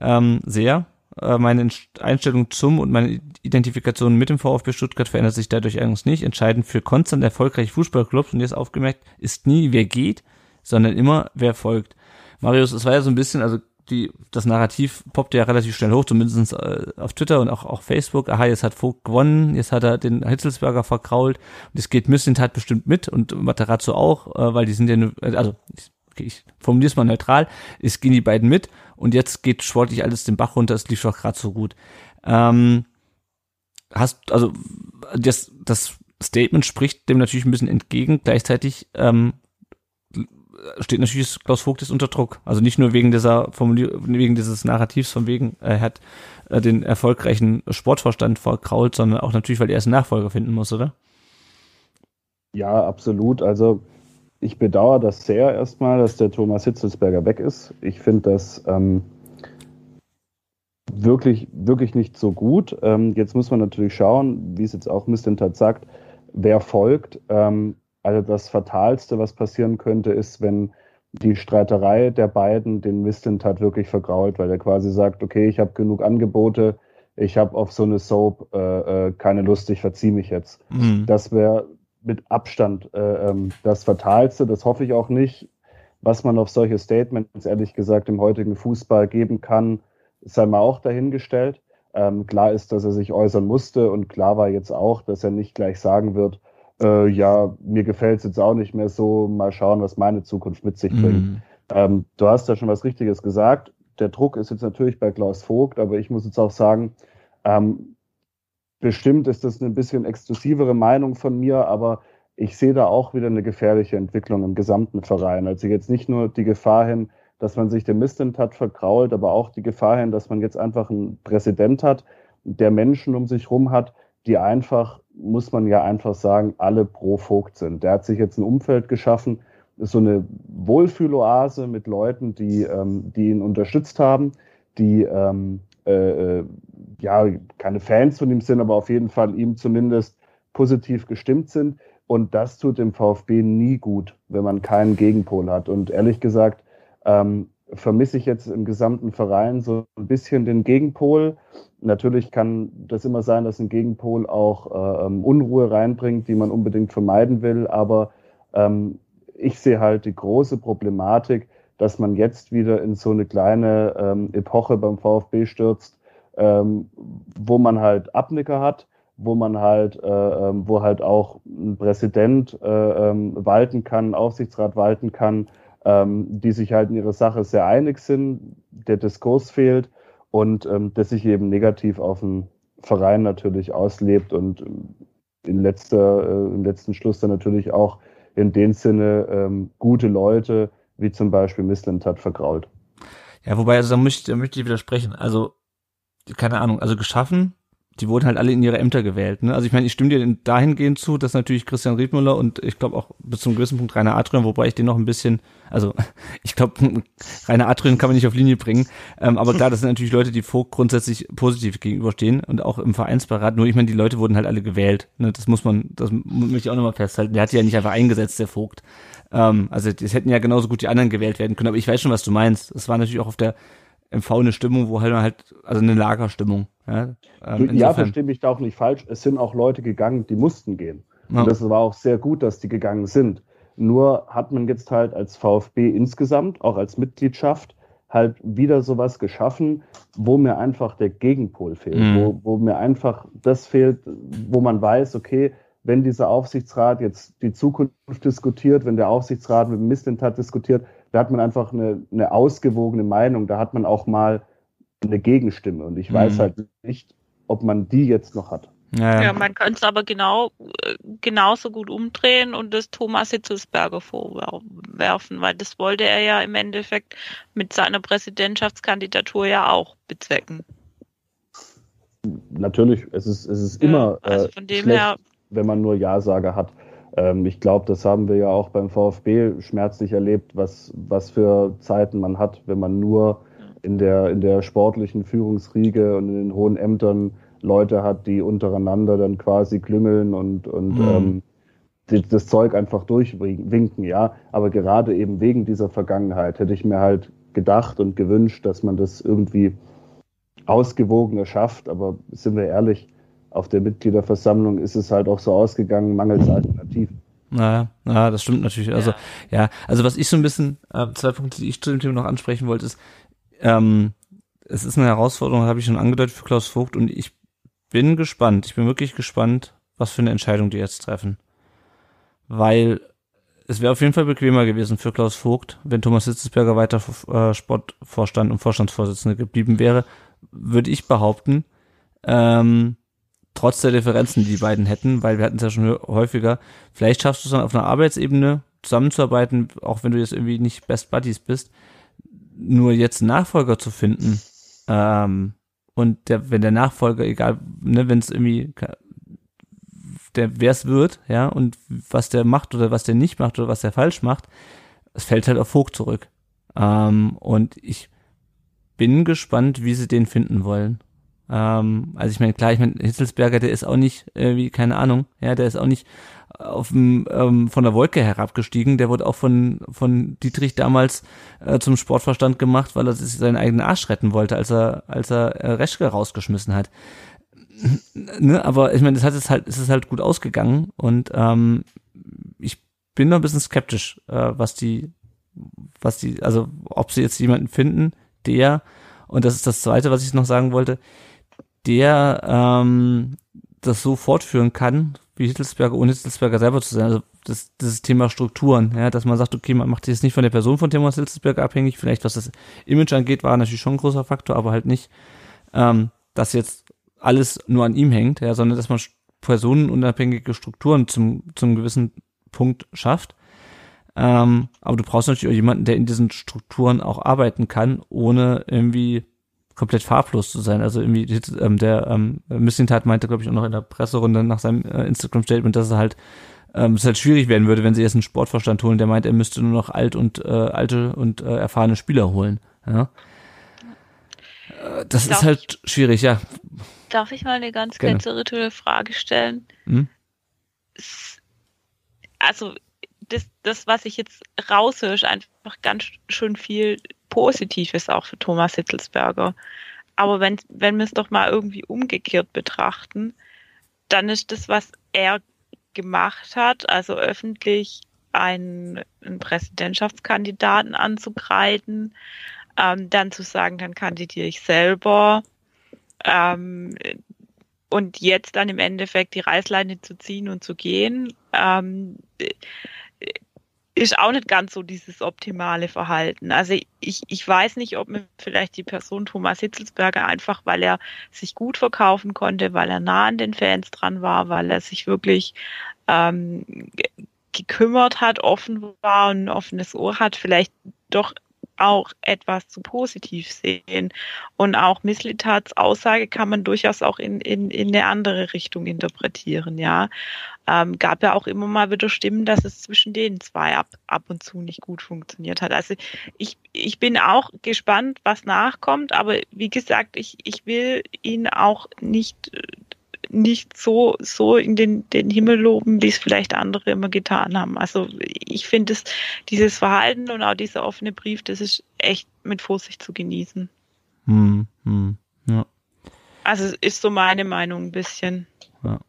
ähm, sehr. Äh, meine Einstellung zum und meine Identifikation mit dem VfB Stuttgart verändert sich dadurch eigentlich nicht. Entscheidend für konstant erfolgreiche Fußballclubs, und jetzt aufgemerkt, ist nie, wer geht, sondern immer, wer folgt. Marius, es war ja so ein bisschen, also die, das Narrativ poppt ja relativ schnell hoch, zumindest äh, auf Twitter und auch auf Facebook. Aha, jetzt hat Vogt gewonnen, jetzt hat er den Hitzelsberger verkrault und es geht Missentat bestimmt mit und Materazzo auch, äh, weil die sind ja nur, äh, also ich, okay, ich formuliere es mal neutral, es gehen die beiden mit und jetzt geht sportlich alles den Bach runter, es lief doch gerade so gut. Ähm, hast, also das, das Statement spricht dem natürlich ein bisschen entgegen, gleichzeitig ähm, steht natürlich Klaus Vogt ist unter Druck. Also nicht nur wegen dieser Formulierung, wegen dieses Narrativs von wegen, er hat äh, den erfolgreichen Sportvorstand verkrault, sondern auch natürlich, weil er einen Nachfolger finden muss, oder? Ja, absolut. Also ich bedauere das sehr erstmal, dass der Thomas Hitzelsberger weg ist. Ich finde das ähm, wirklich, wirklich nicht so gut. Ähm, jetzt muss man natürlich schauen, wie es jetzt auch Mistintat sagt, wer folgt. Ähm, also das Fatalste, was passieren könnte, ist, wenn die Streiterei der beiden den Mistintat wirklich vergrault, weil er quasi sagt, okay, ich habe genug Angebote, ich habe auf so eine Soap äh, äh, keine Lust, ich verziehe mich jetzt. Mhm. Das wäre mit Abstand äh, ähm, das Fatalste, das hoffe ich auch nicht. Was man auf solche Statements, ehrlich gesagt, im heutigen Fußball geben kann, sei mal auch dahingestellt. Ähm, klar ist, dass er sich äußern musste und klar war jetzt auch, dass er nicht gleich sagen wird, äh, ja, mir gefällt es jetzt auch nicht mehr so, mal schauen, was meine Zukunft mit sich bringt. Mhm. Ähm, du hast da schon was Richtiges gesagt. Der Druck ist jetzt natürlich bei Klaus Vogt, aber ich muss jetzt auch sagen, ähm, bestimmt ist das eine bisschen exklusivere Meinung von mir, aber ich sehe da auch wieder eine gefährliche Entwicklung im gesamten Verein. Also jetzt nicht nur die Gefahr hin, dass man sich den Mistent hat verkrault, aber auch die Gefahr hin, dass man jetzt einfach einen Präsident hat, der Menschen um sich rum hat, die einfach, muss man ja einfach sagen, alle pro Vogt sind. Der hat sich jetzt ein Umfeld geschaffen, so eine Wohlfühloase mit Leuten, die, ähm, die ihn unterstützt haben, die ähm, äh, äh, ja keine Fans von ihm sind, aber auf jeden Fall ihm zumindest positiv gestimmt sind. Und das tut dem VfB nie gut, wenn man keinen Gegenpol hat. Und ehrlich gesagt, ähm, vermisse ich jetzt im gesamten Verein so ein bisschen den Gegenpol. Natürlich kann das immer sein, dass ein Gegenpol auch äh, ähm, Unruhe reinbringt, die man unbedingt vermeiden will. Aber ähm, ich sehe halt die große Problematik, dass man jetzt wieder in so eine kleine ähm, Epoche beim VfB stürzt, ähm, wo man halt Abnicker hat, wo man halt, äh, ähm, wo halt auch ein Präsident äh, ähm, walten kann, Aufsichtsrat walten kann, ähm, die sich halt in ihrer Sache sehr einig sind, der Diskurs fehlt und ähm, das sich eben negativ auf den Verein natürlich auslebt und in letzter, äh, im letzten Schluss dann natürlich auch in dem Sinne ähm, gute Leute, wie zum Beispiel Missland hat, vergrault. Ja, wobei, also da möchte, da möchte ich widersprechen. Also, keine Ahnung, also geschaffen die wurden halt alle in ihre Ämter gewählt. Ne? Also ich meine, ich stimme dir dahingehend zu, dass natürlich Christian Riedmüller und ich glaube auch bis zum gewissen Punkt Rainer Adrian, wobei ich den noch ein bisschen, also ich glaube, Rainer Adrian kann man nicht auf Linie bringen. Ähm, aber klar, das sind natürlich Leute, die Vogt grundsätzlich positiv gegenüberstehen und auch im Vereinsberat. Nur ich meine, die Leute wurden halt alle gewählt. Ne? Das muss man, das möchte ich auch nochmal festhalten. Der hat ja nicht einfach eingesetzt, der Vogt. Ähm, also es hätten ja genauso gut die anderen gewählt werden können. Aber ich weiß schon, was du meinst. Es war natürlich auch auf der MV eine Stimmung, wo halt halt, also eine Lagerstimmung. Ja, ähm, ja verstehe mich da auch nicht falsch. Es sind auch Leute gegangen, die mussten gehen. Ja. Und das war auch sehr gut, dass die gegangen sind. Nur hat man jetzt halt als VfB insgesamt, auch als Mitgliedschaft, halt wieder sowas geschaffen, wo mir einfach der Gegenpol fehlt, mhm. wo, wo mir einfach das fehlt, wo man weiß, okay, wenn dieser Aufsichtsrat jetzt die Zukunft diskutiert, wenn der Aufsichtsrat mit dem Missentat diskutiert, da hat man einfach eine, eine ausgewogene Meinung, da hat man auch mal eine Gegenstimme. Und ich weiß mhm. halt nicht, ob man die jetzt noch hat. Ja, ja. ja man könnte es aber genau genauso gut umdrehen und das Thomas Hitzelsberger vorwerfen, weil das wollte er ja im Endeffekt mit seiner Präsidentschaftskandidatur ja auch bezwecken. Natürlich, es ist, es ist immer ja, also äh, schlecht, her, wenn man nur Ja-Sager hat. Ähm, ich glaube, das haben wir ja auch beim VfB schmerzlich erlebt, was, was für Zeiten man hat, wenn man nur in der, in der sportlichen Führungsriege und in den hohen Ämtern Leute hat, die untereinander dann quasi klüngeln und, und mhm. ähm, die, das Zeug einfach durchwinken, ja. Aber gerade eben wegen dieser Vergangenheit hätte ich mir halt gedacht und gewünscht, dass man das irgendwie ausgewogener schafft. Aber sind wir ehrlich, auf der Mitgliederversammlung ist es halt auch so ausgegangen, mangels Alternativen. Naja, ja, das stimmt natürlich. Also, ja. ja, also was ich so ein bisschen, äh, zwei Punkte, die ich zu dem Thema noch ansprechen wollte, ist, ähm, es ist eine Herausforderung, habe ich schon angedeutet für Klaus Vogt und ich bin gespannt. Ich bin wirklich gespannt, was für eine Entscheidung die jetzt treffen. Weil es wäre auf jeden Fall bequemer gewesen für Klaus Vogt, wenn Thomas Hitzesberger weiter äh, Sportvorstand und Vorstandsvorsitzender geblieben wäre, würde ich behaupten. Ähm, trotz der Differenzen, die die beiden hätten, weil wir hatten es ja schon häufiger. Vielleicht schaffst du es dann auf einer Arbeitsebene zusammenzuarbeiten, auch wenn du jetzt irgendwie nicht Best Buddies bist nur jetzt einen Nachfolger zu finden, ähm, und der, wenn der Nachfolger, egal, ne, wenn es irgendwie der, wer es wird, ja, und was der macht oder was der nicht macht oder was der falsch macht, es fällt halt auf Vogt zurück. Ähm, und ich bin gespannt, wie sie den finden wollen. Ähm, also ich meine, klar, ich meine, Hitzelsberger, der ist auch nicht, irgendwie, keine Ahnung, ja, der ist auch nicht auf dem, ähm, von der Wolke herabgestiegen. Der wurde auch von, von Dietrich damals äh, zum Sportverstand gemacht, weil er sich seinen eigenen Arsch retten wollte, als er, als er äh, Reschke rausgeschmissen hat. ne, aber ich meine, das hat es halt, es ist halt gut ausgegangen und ähm, ich bin noch ein bisschen skeptisch, äh, was die, was die, also ob sie jetzt jemanden finden, der, und das ist das Zweite, was ich noch sagen wollte, der ähm, das so fortführen kann, wie Hittelsberger, ohne Hittelsberger selber zu sein. Also das, das Thema Strukturen, ja, dass man sagt, okay, man macht sich jetzt nicht von der Person von Thomas Hittelsberger abhängig, vielleicht was das Image angeht, war natürlich schon ein großer Faktor, aber halt nicht, ähm, dass jetzt alles nur an ihm hängt, ja, sondern dass man personenunabhängige Strukturen zum, zum gewissen Punkt schafft. Ähm, aber du brauchst natürlich auch jemanden, der in diesen Strukturen auch arbeiten kann, ohne irgendwie komplett farblos zu sein. Also irgendwie ähm, der ähm, Missintat meinte, glaube ich, auch noch in der Presserunde nach seinem äh, Instagram-Statement, dass es halt ähm, es halt schwierig werden würde, wenn sie jetzt einen Sportverstand holen, der meint, er müsste nur noch alt und äh, alte und äh, erfahrene Spieler holen. Ja? Äh, das darf ist halt ich, schwierig, ja. Darf ich mal eine ganz kurze rituelle Frage stellen? Hm? Also das, das, was ich jetzt raushöre, ist einfach ganz schön viel Positives auch für Thomas Hitzelsberger. Aber wenn, wenn wir es doch mal irgendwie umgekehrt betrachten, dann ist das, was er gemacht hat, also öffentlich einen, einen Präsidentschaftskandidaten anzugreifen, ähm, dann zu sagen, dann kandidiere ich selber ähm, und jetzt dann im Endeffekt die Reißleine zu ziehen und zu gehen, ähm, ist auch nicht ganz so dieses optimale Verhalten. Also ich, ich weiß nicht, ob mir vielleicht die Person Thomas Hitzelsberger einfach, weil er sich gut verkaufen konnte, weil er nah an den Fans dran war, weil er sich wirklich ähm, gekümmert hat, offen war und ein offenes Ohr hat, vielleicht doch auch etwas zu positiv sehen. Und auch Misslitats Aussage kann man durchaus auch in, in, in eine andere Richtung interpretieren, ja. Ähm, gab ja auch immer mal wieder Stimmen, dass es zwischen den zwei ab, ab und zu nicht gut funktioniert hat. Also ich, ich bin auch gespannt, was nachkommt, aber wie gesagt, ich, ich will ihn auch nicht nicht so, so in den, den Himmel loben, wie es vielleicht andere immer getan haben. Also ich finde es, dieses Verhalten und auch dieser offene Brief, das ist echt mit Vorsicht zu genießen. Hm, hm, ja. Also ist so meine Meinung ein bisschen. Ja.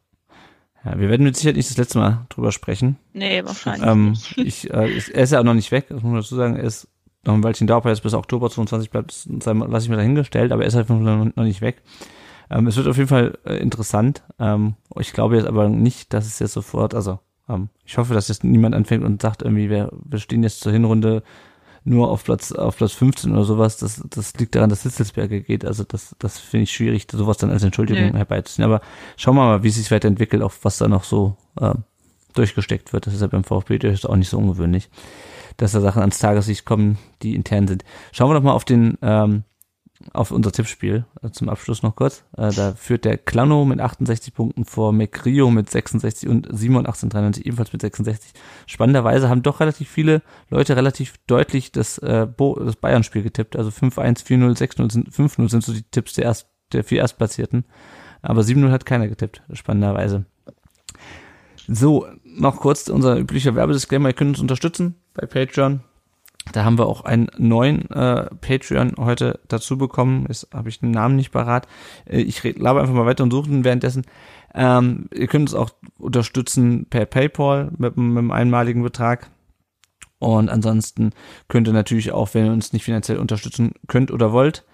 Ja, wir werden mit Sicherheit nicht das letzte Mal drüber sprechen. Nee, wahrscheinlich ähm, nicht. Ich, äh, ist, er ist ja auch noch nicht weg, das muss man dazu sagen. Er ist noch ein Weilchen da, ob er jetzt bis Oktober 22 bleibt, lasse ich mir dahingestellt, aber er ist einfach noch nicht weg. Ähm, es wird auf jeden Fall äh, interessant. Ähm, ich glaube jetzt aber nicht, dass es jetzt sofort, also ähm, ich hoffe, dass jetzt niemand anfängt und sagt irgendwie, wir, wir stehen jetzt zur Hinrunde nur auf Platz auf Platz 15 oder sowas. Das, das liegt daran, dass Hitzelsberger geht. Also das, das finde ich schwierig, sowas dann als Entschuldigung nee. herbeizuziehen. Aber schauen wir mal, wie es sich weiterentwickelt, auch was da noch so äh, durchgesteckt wird. Das ist ja beim VfB durchaus auch nicht so ungewöhnlich, dass da Sachen ans Tageslicht kommen, die intern sind. Schauen wir doch mal auf den ähm, auf unser Tippspiel äh, zum Abschluss noch kurz. Äh, da führt der Klano mit 68 Punkten vor McRio mit 66 und Simon 1893 ebenfalls mit 66. Spannenderweise haben doch relativ viele Leute relativ deutlich das, äh, das Bayern-Spiel getippt. Also 5-1, 4-0, 6-0, 5-0 sind so die Tipps der, Erst, der vier Erstplatzierten. Aber 7-0 hat keiner getippt, spannenderweise. So, noch kurz unser üblicher Werbedisclaimer. Ihr könnt uns unterstützen bei Patreon da haben wir auch einen neuen äh, Patreon heute dazu bekommen. Jetzt habe ich den Namen nicht parat. Äh, ich laber einfach mal weiter und suche ihn währenddessen. Ähm, ihr könnt uns auch unterstützen per PayPal mit, mit einem einmaligen Betrag. Und ansonsten könnt ihr natürlich auch, wenn ihr uns nicht finanziell unterstützen könnt oder wollt,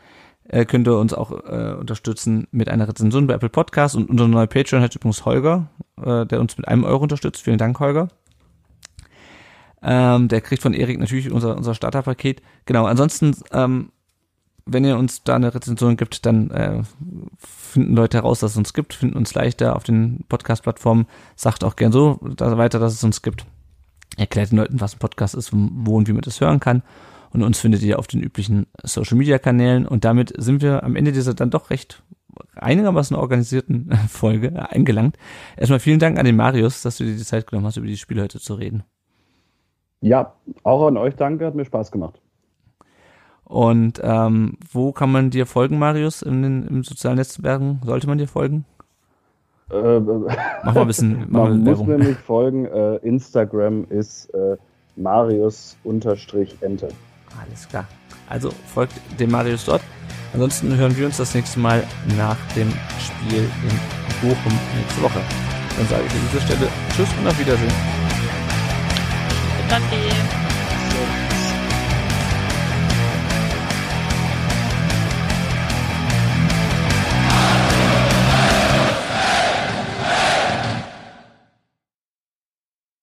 äh, könnt ihr uns auch äh, unterstützen mit einer Rezension bei Apple Podcast. Und unser neuer Patreon hat übrigens Holger, äh, der uns mit einem Euro unterstützt. Vielen Dank, Holger. Ähm, der kriegt von Erik natürlich unser, unser Starterpaket. Genau, ansonsten, ähm, wenn ihr uns da eine Rezension gibt, dann äh, finden Leute heraus, dass es uns gibt, finden uns leichter auf den Podcast-Plattformen. Sagt auch gern so da weiter, dass es uns gibt. Erklärt den Leuten, was ein Podcast ist, wo und wie man das hören kann. Und uns findet ihr auf den üblichen Social-Media-Kanälen. Und damit sind wir am Ende dieser dann doch recht einigermaßen organisierten Folge eingelangt. Erstmal vielen Dank an den Marius, dass du dir die Zeit genommen hast, über die Spiele heute zu reden. Ja, auch an euch danke, hat mir Spaß gemacht. Und ähm, wo kann man dir folgen, Marius, in den, im sozialen Netzwerken? Sollte man dir folgen? Äh, mach mal ein bisschen. Mach man muss mir nicht folgen. Äh, Instagram ist äh, Marius-Ente. Alles klar. Also folgt dem Marius dort. Ansonsten hören wir uns das nächste Mal nach dem Spiel in Bochum nächste Woche. Dann sage ich an dieser Stelle Tschüss und auf Wiedersehen. Danke.